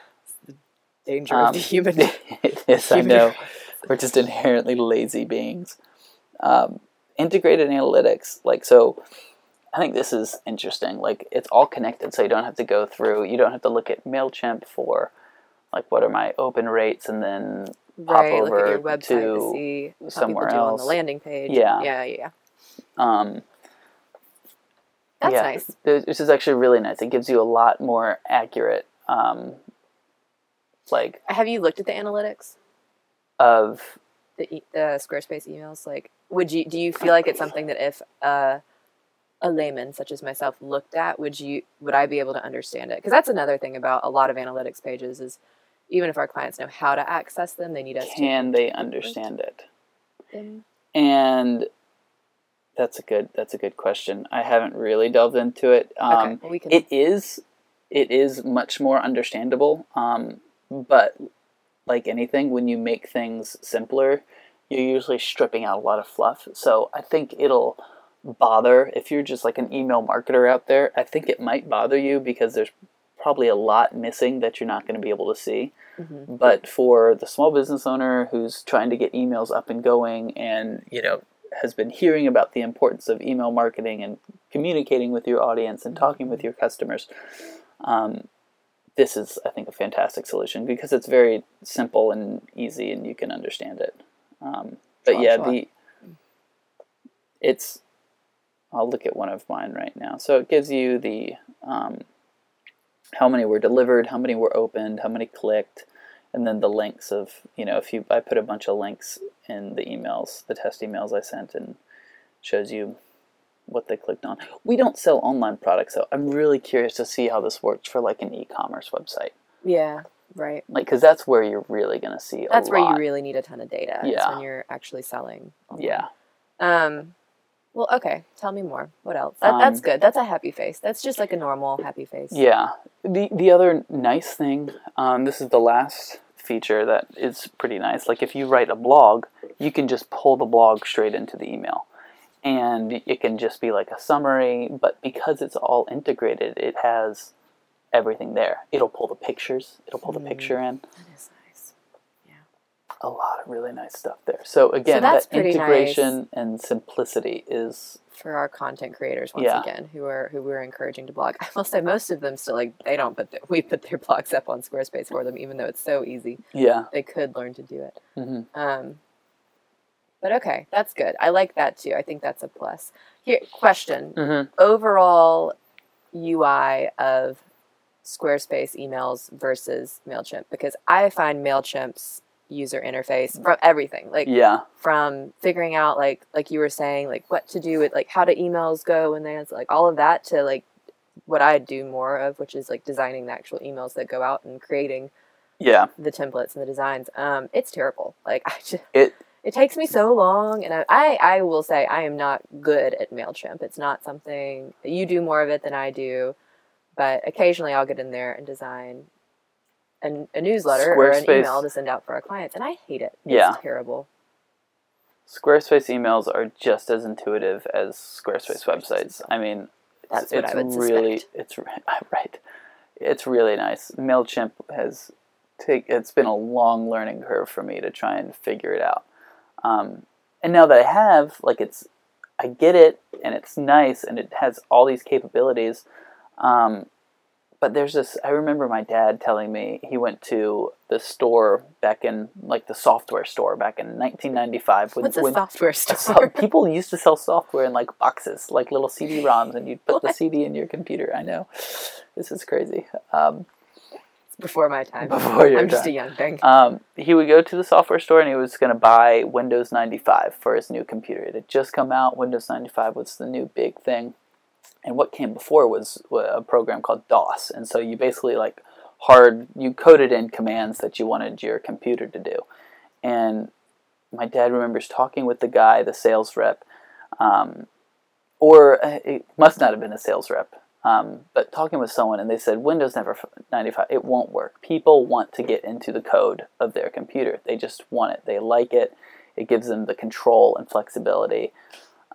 The Danger Um, of the human. it is, I know. We're just inherently lazy beings. Um, integrated analytics, like, so I think this is interesting. Like, it's all connected, so you don't have to go through, you don't have to look at MailChimp for, like, what are my open rates, and then pop right. Look at over your website to to see how somewhere do on the landing page. Yeah. Yeah. Yeah. um, That's yeah, nice. This is actually really nice. It gives you a lot more accurate, um, like, Have you looked at the analytics? of the, e- the Squarespace emails? Like, would you do you feel like it's something that if uh, a layman such as myself looked at, would you would I be able to understand it? Because that's another thing about a lot of analytics pages is even if our clients know how to access them, they need us to can they understand it? to. them. And that's a good that's a good question. I haven't really delved into it. Um, okay, well, we can. It is it is much more understandable, um, but like anything, when you make things simpler, you're usually stripping out a lot of fluff. So I think it'll bother if you're just like an email marketer out there. I think it might bother you because there's probably a lot missing that you're not going to be able to see. Mhm. But for the small business owner who's trying to get emails up and going and, you know, has been hearing about the importance of email marketing and communicating with your audience and talking with your customers, um, this is, I think, a fantastic solution because it's very simple and easy and you can understand it. Um, but Sure, yeah, sure. the it's I'll look at one of mine right now. So it gives you the um, how many were delivered, how many were opened, how many clicked, and then the links of you know if you I put a bunch of links in the emails, the test emails I sent, and shows you what they clicked on. We don't sell online products, so I'm really curious to see how this works for like an e-commerce website, yeah, right. like because that's where you're really going to see. That's where you really need a ton of data. Yeah. when you're actually selling. online. yeah. Um. Well, okay. Tell me more. What else? That, that's Um, good. That's a happy face. That's just like a normal happy face. Yeah. The the other nice thing, um, this is the last feature that is pretty nice. Like if you write a blog, you can just pull the blog straight into the email. And it can just be like a summary, but because it's all integrated, it has everything there. It'll pull the pictures, it'll pull the picture in. Nice. A lot of really nice stuff there. So again, that's that integration and simplicity is For our content creators, once Yeah. again, who are who we're encouraging to blog. I will say most of them still like they don't put their, we put their blogs up on Squarespace for them, even though it's so easy. yeah. They could learn to do it. hmm Um, but okay, that's good. I like that too. I think that's a plus. Here, question: hmm overall UI of Squarespace emails versus Mailchimp because I find Mailchimp's user interface from everything, like Yeah. from figuring out like like you were saying, like what to do with like how do emails go and then like all of that to like what I do more of, which is like designing the actual emails that go out and creating Yeah. the templates and the designs. Um, it's terrible. Like I just It it takes me so long and I, I i will say i am not good at mailchimp it's not something you do more of it than i do but occasionally I'll get in there and design a, a newsletter or an email to send out for our clients, and I hate it. It's Yeah. terrible. Squarespace emails are just as intuitive as Squarespace websites. I mean, it's, That's what it's I would really suspect. it's right. It's really nice. Mailchimp has take it's been a long learning curve for me to try and figure it out. Um, and now that I have, like, it's I get it, and it's nice, and it has all these capabilities. Um, but there's this. I remember my dad telling me he went to the store back in like the software store back in 1995. When, What's a when software so- store? people used to sell software in like boxes, like little CD-ROMs, and you'd put the CD in your computer. I know, this is crazy. Um, Before my time. Before your I'm just a time. young thing. um, he would go to the software store and he was going to buy Windows 95 for his new computer. It had just come out. Windows 95 was the new big thing. And what came before was a program called DOS. And so you basically like hard, you coded in commands that you wanted your computer to do. And my dad remembers talking with the guy, the sales rep, um, or uh, it must not have been a sales rep, um, but talking with someone, and they said Windows never 95, it won't work. People want to get into the code of their computer. They just want it. They like it. It gives them the control and flexibility.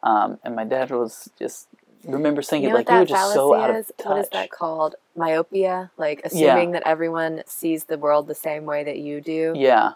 Um, and my dad was just remember thinking You know like you were just so out of is? touch. What is that called? Myopia? Like assuming that everyone sees the world the same way that you do. Yeah,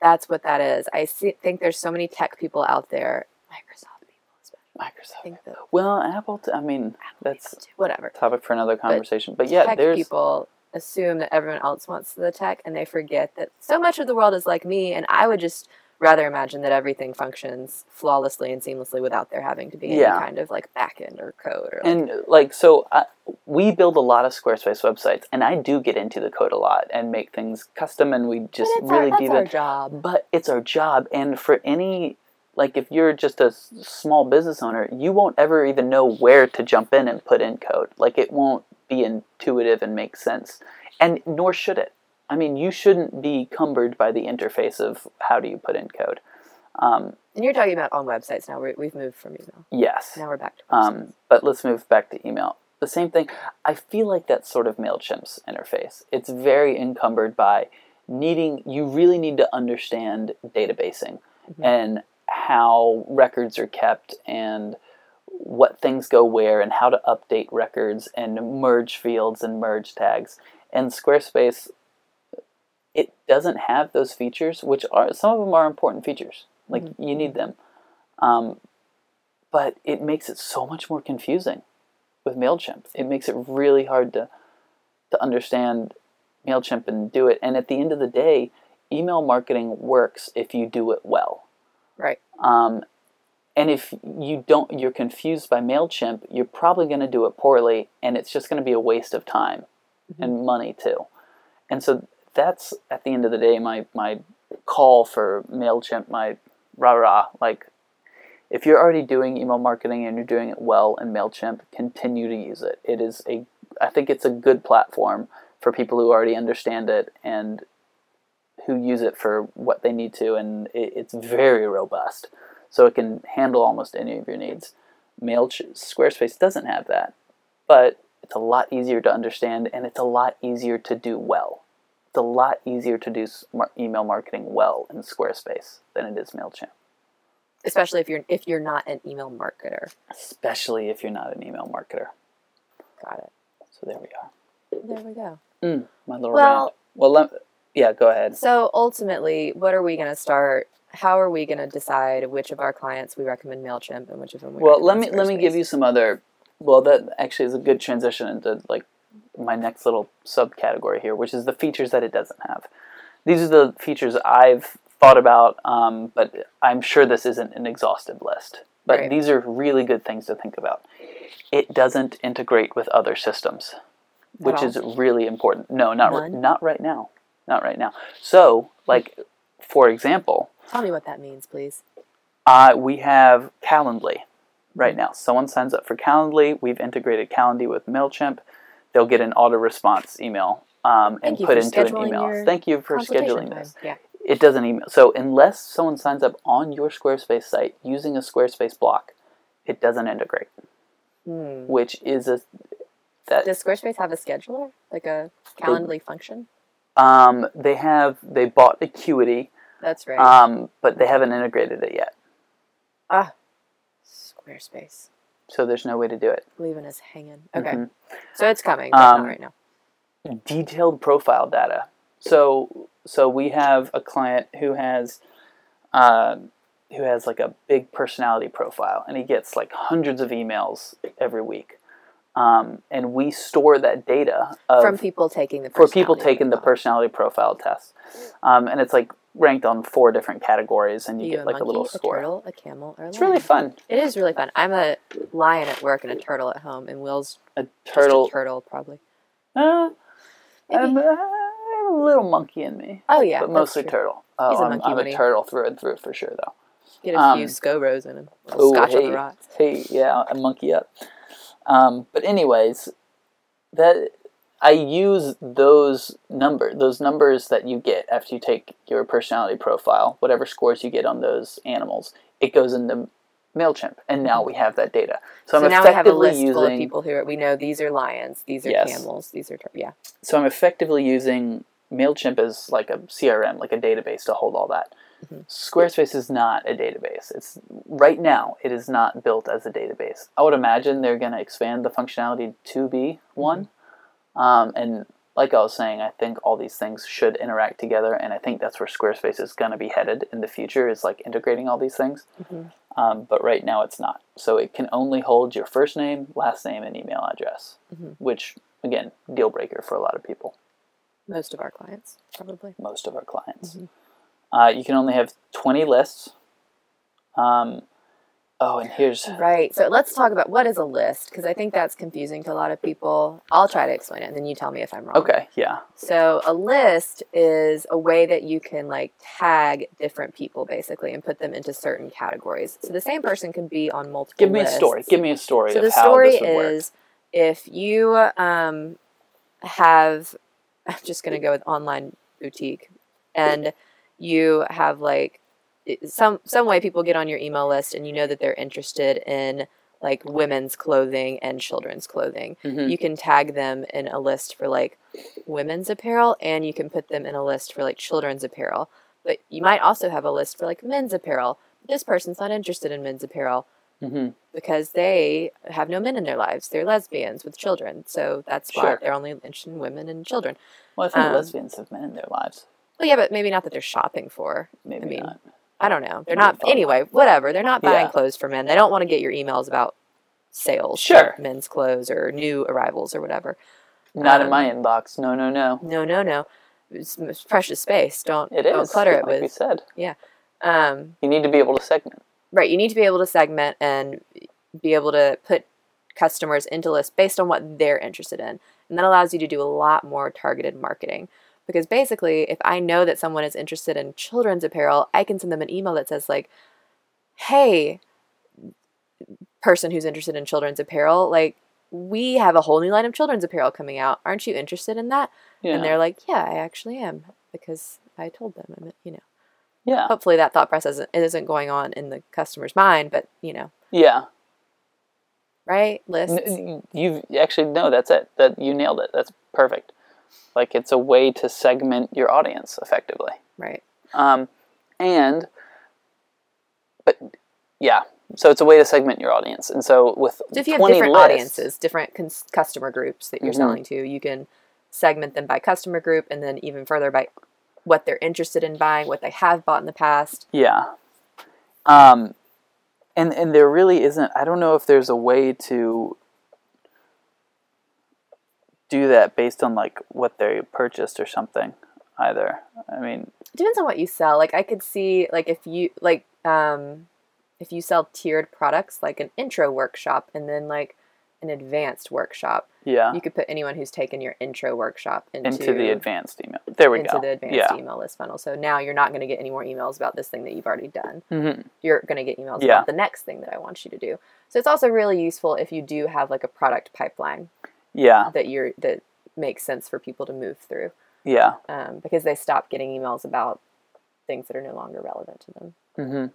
That's what that is. I see, think there's so many tech people out there, Microsoft people especially. Microsoft. that Well, Apple. T- I mean, that's whatever. topic for another conversation. But, yeah, tech there's people assume that everyone else wants the tech and they forget that so much of the world is like me and I would just rather imagine that everything functions flawlessly and seamlessly without there having to be Yeah. any kind of like backend or code or like, and like so I, we build a lot of squarespace websites and i do get into the code a lot and make things custom and we just really our, our in job. but it's our job and for any like if you're just a s- small business owner you won't ever even know where to jump in and put in code like it won't be intuitive and make sense and nor should it i mean you shouldn't be cumbered by the interface of how do you put in code um, And you're talking about on websites now. We're, we've moved from email. yes Now we're back to. Um, but let's move back to email. The same thing. I feel like that's sort of Mailchimp's interface. It's very encumbered by needing. You really need to understand databasing and how records are kept and what things go where and how to update records and merge fields and merge tags. And Squarespace, it doesn't have those features, which are some of them are important features. Like you need them. Um, but it makes it so much more confusing with Mailchimp. It makes it really hard to to understand Mailchimp and do it. And at the end of the day, email marketing works if you do it well. right. Um, and if you don't, you're confused by Mailchimp, you're probably going to do it poorly, and it's just going to be a waste of time and money too. And so that's at the end of the day my my call for Mailchimp, my rah rah. Like, if you're already doing email marketing and you're doing it well in Mailchimp, continue to use it. It is a, I think it's a good platform for people who already understand it and who use it for what they need to, and it, it's very robust, so it can handle almost any of your needs. Mail Squarespace doesn't have that, but it's a lot easier to understand, and it's a lot easier to do well. It's a lot easier to do email marketing well in Squarespace than it is Mailchimp, Especially if you're if you're not an email marketer. especially if you're not an email marketer. Got it. So there we are. There we go. Mm, my little Well- rant. Well, let, yeah, go ahead. So ultimately, what are we going to start? How are we going to decide which of our clients we recommend Mailchimp and which of them we Well, let me let me give you some other. Well, that actually is a good transition into like my next little subcategory here, which is the features that it doesn't have. These are the features I've thought about, um, but I'm sure this isn't an exhaustive list. But Right. these are really good things to think about. It doesn't integrate with other systems, which is really important. No, not r- not right now. Not right now. So, like, for example, Tell me what that means, please. uh, we have Calendly right now. Someone signs up for Calendly. We've integrated Calendly with MailChimp. They'll get an auto response email um, and put into an email. Thank you for scheduling time. this. Yeah. It doesn't email. So unless someone signs up on your Squarespace site using a Squarespace block, it doesn't integrate, Hmm. which is a that Does Squarespace have a scheduler, like a Calendly function? um, they have they bought Acuity, That's right. um, but they haven't integrated it yet. ah, Squarespace, So there's no way to do it. leaving us hanging. Okay, Mhm. so it's coming, Um, not right now. detailed profile data. So so we have a client who has uh, who has like a big personality profile, and he gets like hundreds of emails every week. Um, and we store that data of, From people taking the for people taking the personality profile test, um, and it's like ranked on four different categories, and you, You get a like a little monkey, a score. turtle, a camel, or a It's lion. really fun. It is really fun. I'm a lion at work and a turtle at home, and Will's A turtle. a turtle probably. Uh, I'm, uh, I have a little monkey in me, Oh yeah, but mostly turtle. Oh, He's a I'm, monkey I'm a turtle through and through for sure, though. Get a um, few Scobros in him. Ooh, Scotch on hey, the rocks. Hey, yeah, a monkey up. Um, but anyways, that I use those number those numbers that you get after you take your personality profile, whatever scores you get on those animals, it goes into Mailchimp, and now we have that data. So, So I'm now we have a effectively list full of using people who are, we know these are lions, these are Yes. camels, these are yeah. so I'm effectively using Mailchimp as like a CRM, like a database to hold all that. Mhm. Squarespace is not a database. It's right now it is not built as a database. I would imagine they're going to expand the functionality to be one. Um, and like I was saying, I think all these things should interact together, and I think that's where Squarespace is going to be headed in the future. Is like integrating all these things. Mhm. Um, but right now it's not. So it can only hold your first name, last name, and email address, Mhm. which again deal breaker for a lot of people Most of our clients probably. most of our clients. Mhm. Uh, you can only have 20 lists. Um, oh, and here's Right. So let's talk about what is a list because I think that's confusing to a lot of people. I'll try to explain it, and then you tell me if I'm wrong. okay, yeah, So a list is a way that you can like tag different people basically and put them into certain categories. So the same person can be on multiple. give me a story. Give me a story So of the how story this would work. is if you um, have, I'm just going to go with online boutique, and you have like some some way people get on your email list, and you know that they're interested in like women's clothing and children's clothing. Mhm. You can tag them in a list for like women's apparel, and you can put them in a list for like children's apparel. But you might also have a list for like men's apparel. This person's not interested in men's apparel Mhm. because they have no men in their lives. They're lesbians with children. So that's why Sure. they're only interested in women and children. Well, I think um, lesbians have men in their lives. Well, yeah, but maybe not that they're shopping for. Maybe I mean, not. I don't know. They're not, anyway, whatever. They're not buying Yeah. clothes for men. They don't want to get your emails about sales Sure. men's clothes or new arrivals or whatever. Not in um, my inbox. No, no, no. No, no, no. It's, it's precious space. Don't, It don't is. clutter it like we with. said. Um, You need to be able to segment. Right. You need to be able to segment and be able to put customers into lists based on what they're interested in. And that allows you to do a lot more targeted marketing. Because basically, if I know that someone is interested in children's apparel, I can send them an email that says, like, hey, person who's interested in children's apparel, like, we have a whole new line of children's apparel coming out. Aren't you interested in that? Yeah. And they're like, yeah, I actually am. Because I told them, mean, you know yeah. hopefully that thought process isn't, isn't going on in the customer's mind but you know Yeah. right lists N- You actually no, that's it. That you nailed it. That's perfect. Like it's a way to segment your audience effectively. right Um, and, but yeah, so it's a way to segment your audience. And so with so if you have 20 different lists, audiences different cons- customer groups that you're Mhm. selling to you can segment them by customer group and then even further by what they're interested in buying what they have bought in the past yeah, um, and and there really isn't. I don't know if there's a way to do that based on like what they purchased or something either. I mean, it depends on what you sell like i could see like if you like um if you sell tiered products like an intro workshop and then like an advanced workshop yeah, you could put anyone who's taken your intro workshop into, into the advanced email. There we into go. Into the advanced yeah. email list funnel. So now you're not going to get any more emails about this thing that you've already done. hmm You're going to get emails Yeah. about the next thing that I want you to do. So it's also really useful if you do have like a product pipeline Yeah, that you're that makes sense for people to move through yeah. um, because they stop getting emails about things that are no longer relevant to them. hmm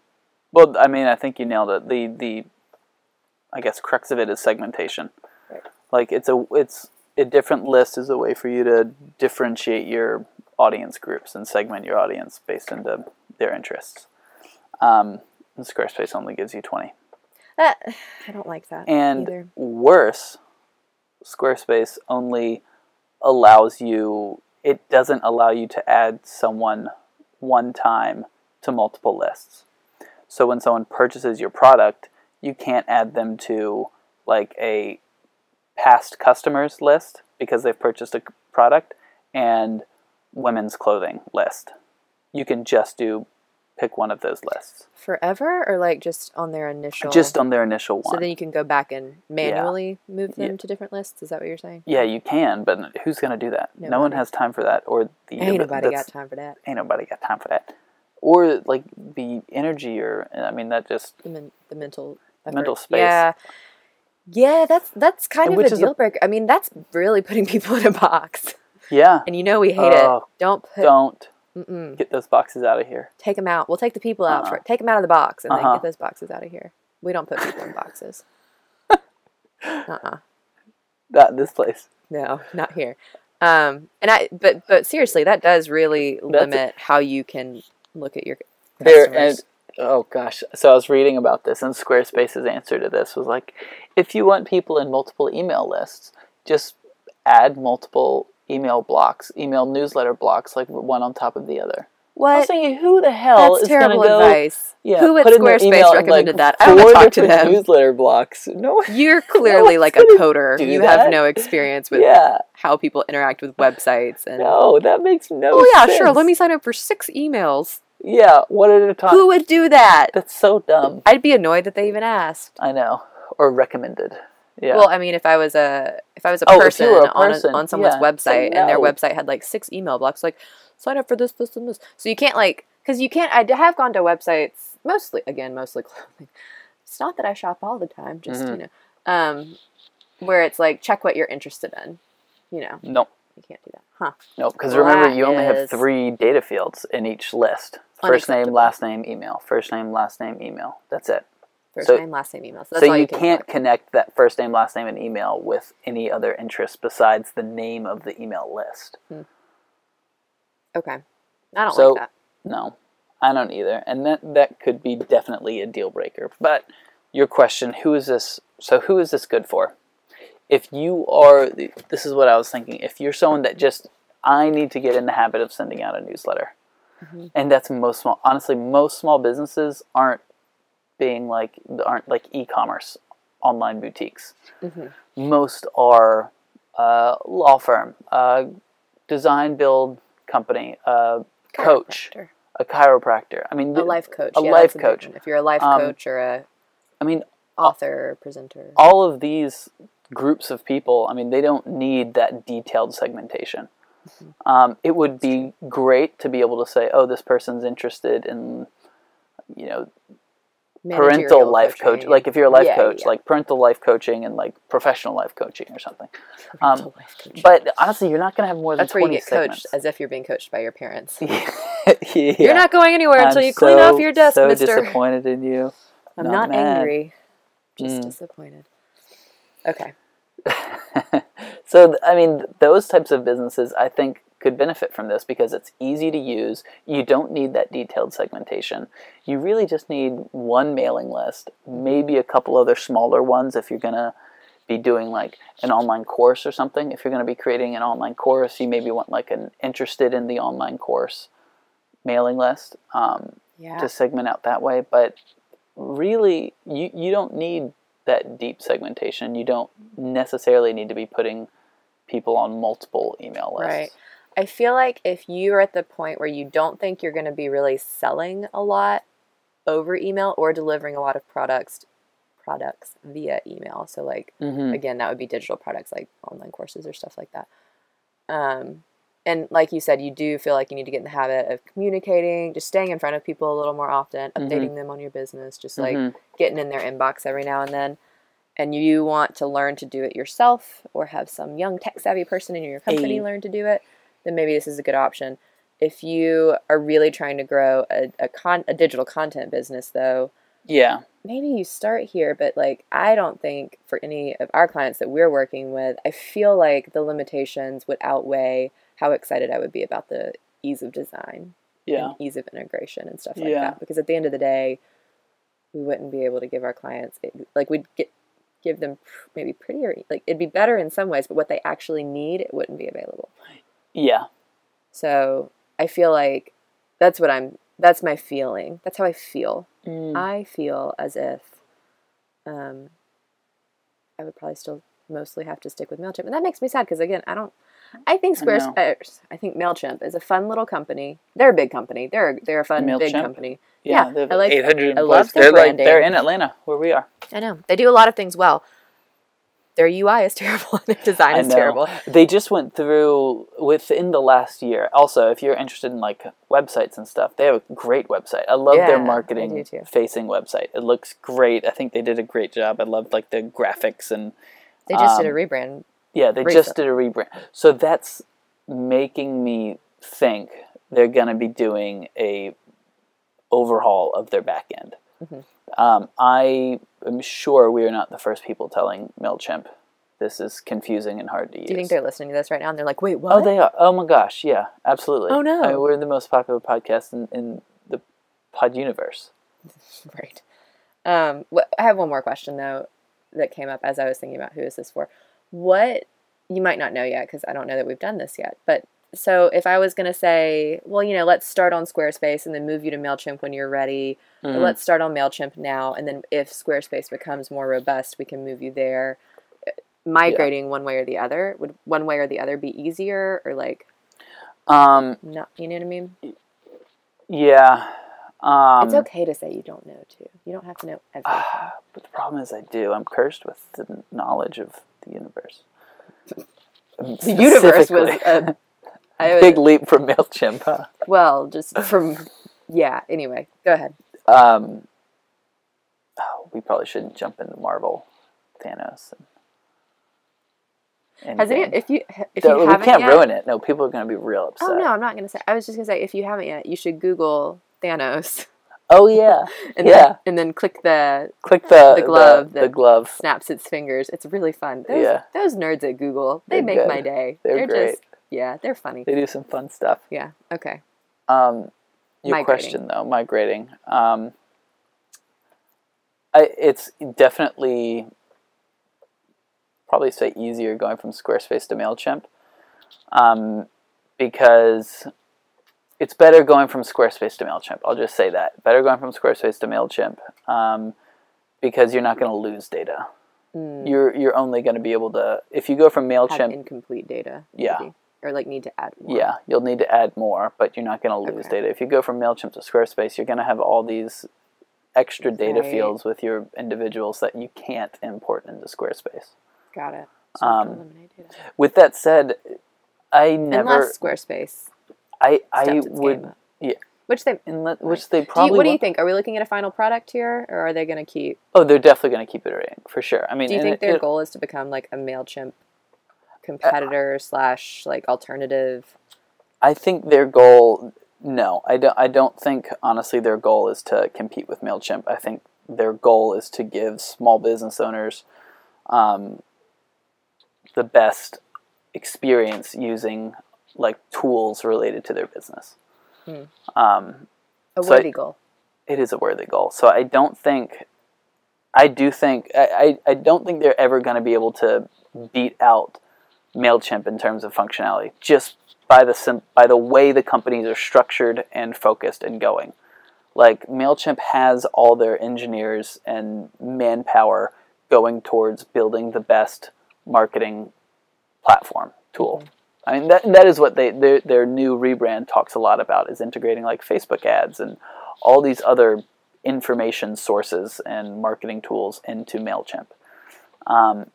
Well, I mean, I think you nailed it. The the I guess crux of it is segmentation. Right. Like it's a it's a different list is a way for you to differentiate your audience groups and segment your audience based into their interests. Um, and Squarespace only gives you twenty. That I don't like that And either. worse, Squarespace only allows you, it doesn't allow you to add someone one time to multiple lists. So when someone purchases your product, you can't add them to like a past customers list because they've purchased a product and women's clothing list. You can just do pick one of those lists Forever or like just on their initial just on their initial one. So then you can go back and manually move them to different lists. Is that what you're saying? Yeah, you can, but who's going to do that? No, one has time for that, or the Ain't nobody got time for that. Ain't nobody got time for that, or like the energy, or I mean, that just The, men- the mental mental space. Yeah, yeah. That's that's kind And of a deal breaker. I mean, that's really putting people in a box, yeah. and you know we hate Oh, it. Don't put. Don't Mm-mm. get those boxes out of here. Take them out. We'll take the people out. Uh-uh. For, take them out of the box, and then Uh-huh. get those boxes out of here. We don't put people in boxes. uh-uh. Not this place. No, not here. Um, and I, but but seriously, that does really limit how you can look at your There and oh gosh, so I was reading about this, and Squarespace's answer to this was like, if you want people in multiple email lists, just add multiple email blocks, email newsletter blocks, like one on top of the other. I was what? thinking, who the hell That's is going to terrible go? advice. Yeah, Who at put in their Squarespace recommended like, that? I don't four talk to them. Newsletter blocks. No. You're clearly like a coder. You that. have no experience with Yeah. how people interact with websites and. No, that makes no. Sense. Oh yeah, sense. sure. Let me sign up for six emails. Yeah, one at a time. Who would do that? That's so dumb. I'd be annoyed that they even asked. I know. Or recommended. Yeah. Well, I mean, if I was a if I was a Oh, person, a on, person, a, on someone's yeah, website and their website had like six email blocks, like sign up for this, this, and this. So you can't like because you can't. I have gone to websites mostly again, mostly clothing. It's not that I shop all the time, just Mhm. you know, um, where it's like check what you're interested in. You know, no, you can't do that, huh? no, because remember, you only have three data fields in each list. First name, last name, email. First name, last name, email. That's it. First So- name, last name, email. So, that's so all you, can can't connect that first name, last name, and email with any other interest besides the name of the email list. Okay, I don't So- like that. No, I don't either, and that that could be definitely a deal breaker. But your question, who is this? So who is this good for? If you are, this is what I was thinking. If you're someone that just, I need to get in the habit of sending out a newsletter, Mm-hmm. and that's most small. Honestly, most small businesses aren't being like aren't like e-commerce online boutiques. Mhm. Most are uh, law firm, uh, design build company, uh, coach a chiropractor. I mean, a life coach. a yeah, life that's a big coach. If you're a life Um, coach or a I mean, author or presenter. all of these groups of people. I mean, they don't need that detailed segmentation. Mm-hmm. Um, it would be great to be able to say, "Oh, this person's interested in, you know, parental life coach. Like if you're a life Yeah, coach, yeah. like parental life coaching and like professional life coaching or something." Um, coaching. But honestly, you're not going to have more than that's where you 20 get coached as if you're being coached by your parents. yeah. You're not going anywhere until I'm you clean off your desk, so mister. disappointed in you. I'm not, mad. angry, just Mm. disappointed. Okay. so I mean, those types of businesses I think could benefit from this because it's easy to use. You don't need that detailed segmentation. You really just need one mailing list, maybe a couple other smaller ones if you're gonna be doing like an online course or something. If you're gonna be creating an online course, you maybe want like an interested in the online course mailing list um, Yeah. to segment out that way. But really, you you don't need that deep segmentation. You don't necessarily need to be putting people on multiple email lists. Right. I feel like if you're at the point where you don't think you're going to be really selling a lot over email or delivering a lot of products products via email, so like hmm again that would be digital products like online courses or stuff like that. Um, and like you said, you do feel like you need to get in the habit of communicating, just staying in front of people a little more often, Mhm. updating them on your business, just like Mhm. getting in their inbox every now and then. And you want to learn to do it yourself or have some young tech savvy person in your company Hey. learn to do it, then maybe this is a good option. If you are really trying to grow a, a, con- a digital content business, though, Yeah. maybe you start here, but like I don't think for any of our clients that we're working with, I feel like the limitations would outweigh how excited I would be about the ease of design Yeah. and ease of integration and stuff like Yeah. that. Because at the end of the day, we wouldn't be able to give our clients like we'd get give them maybe prettier like it'd be better in some ways, but what they actually need it wouldn't be available. Yeah. So I feel like that's what I'm. That's my feeling. That's how I feel. Mm. I feel as if um, I would probably still mostly have to stick with Mailchimp, and that makes me sad because again, I don't. I think Squarespace. I, think Mailchimp is a fun little company. They're a big company. They're they're a fun big MailChimp? company. Yeah, Yeah, I like- 800 I love their they're like they're in Atlanta where we are. I know they do a lot of things well. Their UI is terrible. Their design is terrible. They just went through within the last year. Also, if you're interested in like websites and stuff, they have a great website. I love Yeah, their marketing facing website. It looks great. I think they did a great job. I loved like the graphics and They just did a Um, rebrand. yeah, they just did a rebrand. So that's making me think they're going to be doing a overhaul of their back end. Mhm. Um, I am sure we are not the first people telling Mailchimp this is confusing and hard to use. Do you think they're listening to this right now and they're like, wait, what? Oh, they are. Oh my gosh, yeah, absolutely. Oh, no. I mean, we're the most popular podcast in, in the pod universe. Right. Um, I have one more question though that came up as I was thinking about who is this for. What you might not know yet because I don't know that we've done this yet. But so if I was going to say, well, you know, let's start on Squarespace and then move you to Mailchimp when you're ready, Mhm. let's start on Mailchimp now, and then if Squarespace becomes more robust, we can move you there. Uh, Migrating one way or the other would one way or the other be easier or like Um, not? You know what I mean? yeah. Um, it's okay to say you don't know too. You don't have to know everything. But the problem is, I do. I'm cursed with the knowledge of the universe. the universe was a I big leap from Mailchimp. Huh? Well, just from yeah. Anyway, go ahead. Um, oh, we probably shouldn't jump into Marvel, Thanos. And, Has any if you if So you we haven't can't yet, ruin it. No, people are going to be real upset. Oh no, I'm not gonna say. I was just gonna say if you haven't yet, you should Google Thanos Oh yeah, and yeah. then, and then click the Click the The glove The, that- glove. snaps its fingers. It's really fun. Those, Yeah. those nerds at Google, they They're make good. my day. They're great. just yeah, they're funny. They do some fun stuff. Yeah. Okay. Um, your Migrating. question though, migrating. Um, I it's definitely probably say easier going from Squarespace to Mailchimp, um, because it's better going from Squarespace to Mailchimp. I'll just say that better going from Squarespace to Mailchimp, um, because you're not going to lose data. Mm, You're you're only going to be able to if you go from have Mailchimp. incomplete data. Yeah. maybe. Or like need to add more. Yeah, you'll need to add more, but you're not going to lose Okay. data. If you go from MailChimp to Squarespace, you're going to have all these extra data Right. fields with your individuals that you can't import into Squarespace. Got it. So I have to Um, data. With that said, I never, Unless Squarespace I, I would, yeah. Which they unless, which they Do probably. you, what do you think? Are we looking at a final product here, or are they going to keep? Oh, they're definitely going to keep iterating for sure. I mean, Do you think it- their it- goal is to become like a Mailchimp competitor slash like alternative? I think their goal. No, I don't. I don't think honestly their goal is to compete with Mailchimp. I think their goal is to give small business owners um, the best experience using like tools related to their business. Hmm. Um, A So I- worthy goal. it is a worthy goal. So I don't think, I do think, I, I, I don't think they're ever going to be able to beat out Mailchimp in terms of functionality, just by the sim- by the way the companies are structured and focused and going. Like Mailchimp has all their engineers and manpower going towards building the best marketing platform tool. I mean that that is what they their their new rebrand talks a lot about is integrating like Facebook ads and all these other information sources and marketing tools into Mailchimp. Um,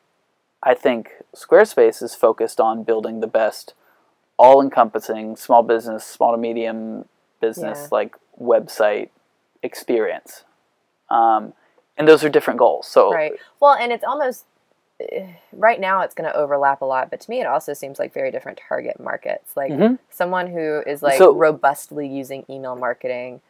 I think Squarespace is focused on building the best, all-encompassing small business, small to medium business Yeah. like website experience, um, and those are different goals. So Right. Well, and it's almost eh, right now it's going to overlap a lot, but to me it also seems like very different target markets. Like Mhm. someone who is like So- robustly using email marketing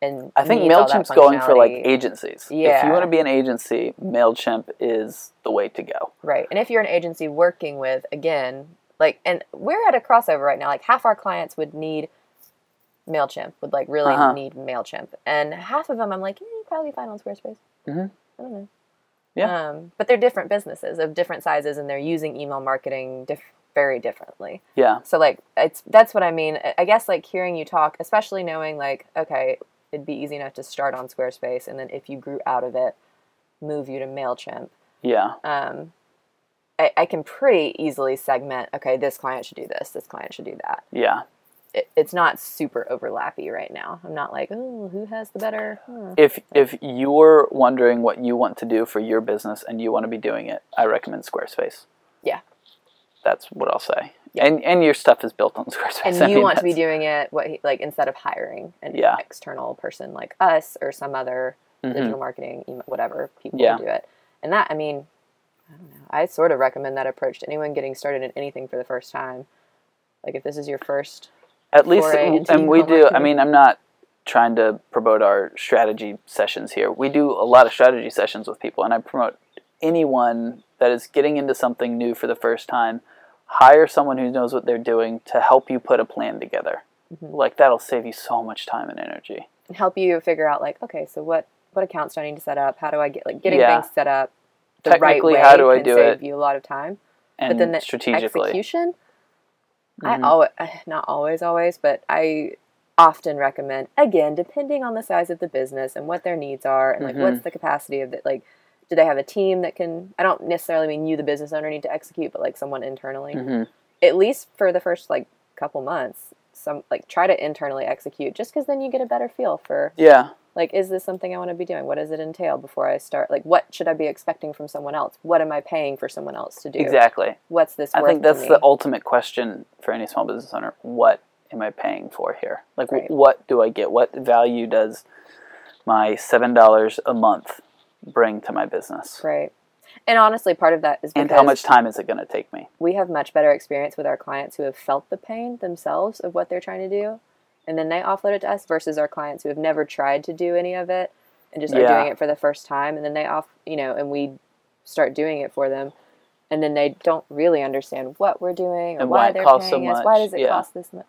and I think needs all that Mailchimp's going for like agencies. If you want to be an agency, Mailchimp is the way to go. Right. And if you're an agency working with, again, like, and we're at a crossover right now. Like, half our clients would need MailChimp, would like really Uh-huh. need MailChimp. And half of them, I'm like, you'd probably fine on Squarespace. Mhm. I don't know. Yeah. Um, but they're different businesses of different sizes and they're using email marketing diff- very differently. Yeah. So, like, it's that's what I mean. I guess, like, hearing you talk, especially knowing, like, okay, it'd be easy enough to start on Squarespace and then if you grew out of it, move you to MailChimp Yeah. um, I, I can pretty easily segment. Okay, this client should do this. This client should do that. Yeah. It, it's not super overlappy right now. I'm not like, oh, who has the better? huh." If if you're wondering what you want to do for your business and you want to be doing it, I recommend Squarespace. Yeah. That's what I'll say. Yeah. And and your stuff is built on Squarespace. And I you mean, want to be doing it what he, like instead of hiring an Yeah. external person like us or some other Mhm. digital marketing email, whatever people Yeah. to do it. And that I mean, I don't know. I sort of recommend that approach to anyone getting started in anything for the first time. Like if this is your first at least and we do i mean i'm not trying to promote our strategy sessions here we do a lot of strategy sessions with people and i promote anyone that is getting into something new for the first time hire someone who knows what they're doing to help you put a plan together Mhm. like that'll save you so much time and energy help you figure out like okay so what what accounts do i need to set up how do i get like getting Yeah. things set up the right way how do I can do save it? you a lot of time and but then the strategically execution Mhm. i always not always always but i often recommend again depending on the size of the business and what their needs are and like Mhm. what's the capacity of it like do they have a team that can i don't necessarily mean you the business owner need to execute but like someone internally. Mhm. at least for the first like couple months some like try to internally execute just because then you get a better feel for yeah. like is this something i want to be doing? What does it entail before i start? Like what should i be expecting from someone else? What am i paying for someone else to do? Exactly. What's this i think that's the ultimate question for any small business owner. What am i paying for here? Like Right. what do i get? What value does my seven dollars a month bring to my business. Right. And honestly part of that is because and how much time is it going to take me? we have much better experience with our clients who have felt the pain themselves of what they're trying to do and then they offload it to us versus our clients who have never tried to do any of it and just are doing it for the first time and then they off you know and we start doing it for them and then they don't really understand what we're doing or And why, why they're costs so paying us why does it Yeah. cost this much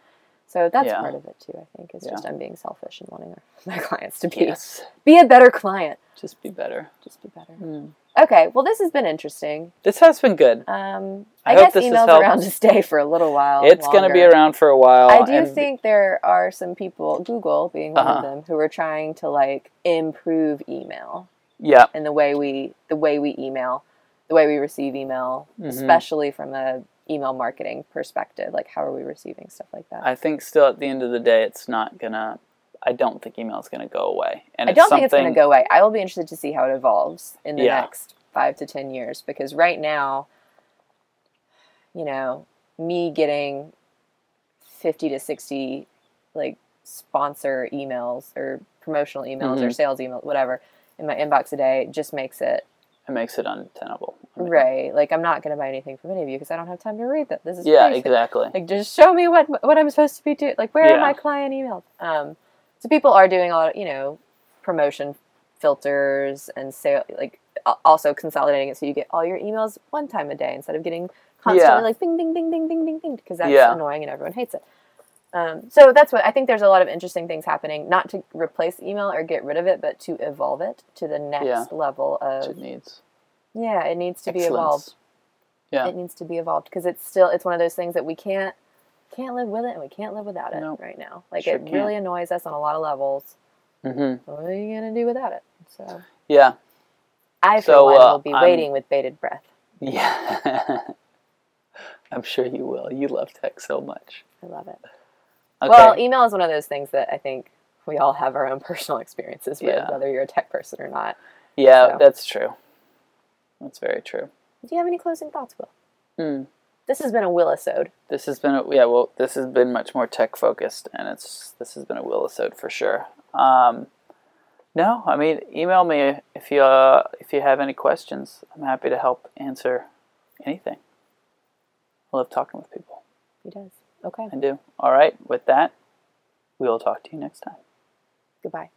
so that's Yeah. part of it too i think is Yeah. just i'm being selfish and wanting my clients to be yes be a better client just be better just be better Mm. okay well this has been interesting this has been good um, I I, hope guess this email's around to stay for a little while. it's going to be around for a while I do and think there are some people, Google being one Uh-huh. of them, who are trying to like improve email yeah and the way we the way we email, the way we receive email, Mhm. especially from a email marketing perspective. Like how are we receiving stuff like that? i think still at the end of the day it's not to i don't think email is going to go away and I don't think it's going to go away. I will be interested to see how it evolves in the Yeah. next five to ten years because right now, you know, me getting fifty to sixty like sponsor emails or promotional emails or Mhm. sales emails, whatever, in my inbox a day just makes it it makes it untenable I mean, right. Like I'm not going to buy anything from any of you because I don't have time to read that. This is yeah basic. exactly Like, just show me what what I'm supposed to be doing. Like, where are my client emails? Um, so people are doing a lot of you know promotion filters and sale like also consolidating it so you get all your emails one time a day instead of getting constantly Yeah. like bing bing bing bing bing bing bing because that's Yeah. annoying and everyone hates it. Um, so that's what I think. There's a lot of interesting things happening, not to replace email or get rid of it, but to evolve it to the next Yeah. level of it needs yeah. It needs to be evolved yeah it needs to be evolved because it's still it's one of those things that we can't can't live with it and we can't live without it Nope. right now like Sure it really annoys us on a lot of levels Mm-hmm. what are you gonna do without it so yeah i for So, one uh, will be I'm- waiting with bated breath Yeah. I'm sure you will. You love tech so much. i love it Okay. well email is one of those things that i think we all have our own personal experiences with Yeah. whether you're a tech person or not yeah, so. that's true. That's very true. do you have any closing thoughts will Hmm. this has been a willisode This has been a, yeah. Well, this has been much more tech focused, and it's this has been a Willisode for sure. Um, no, I mean, email me if you uh, if you have any questions. I'm happy to help answer anything. I love talking with people. he does okay I do. All right. With that, we will talk to you next time. goodbye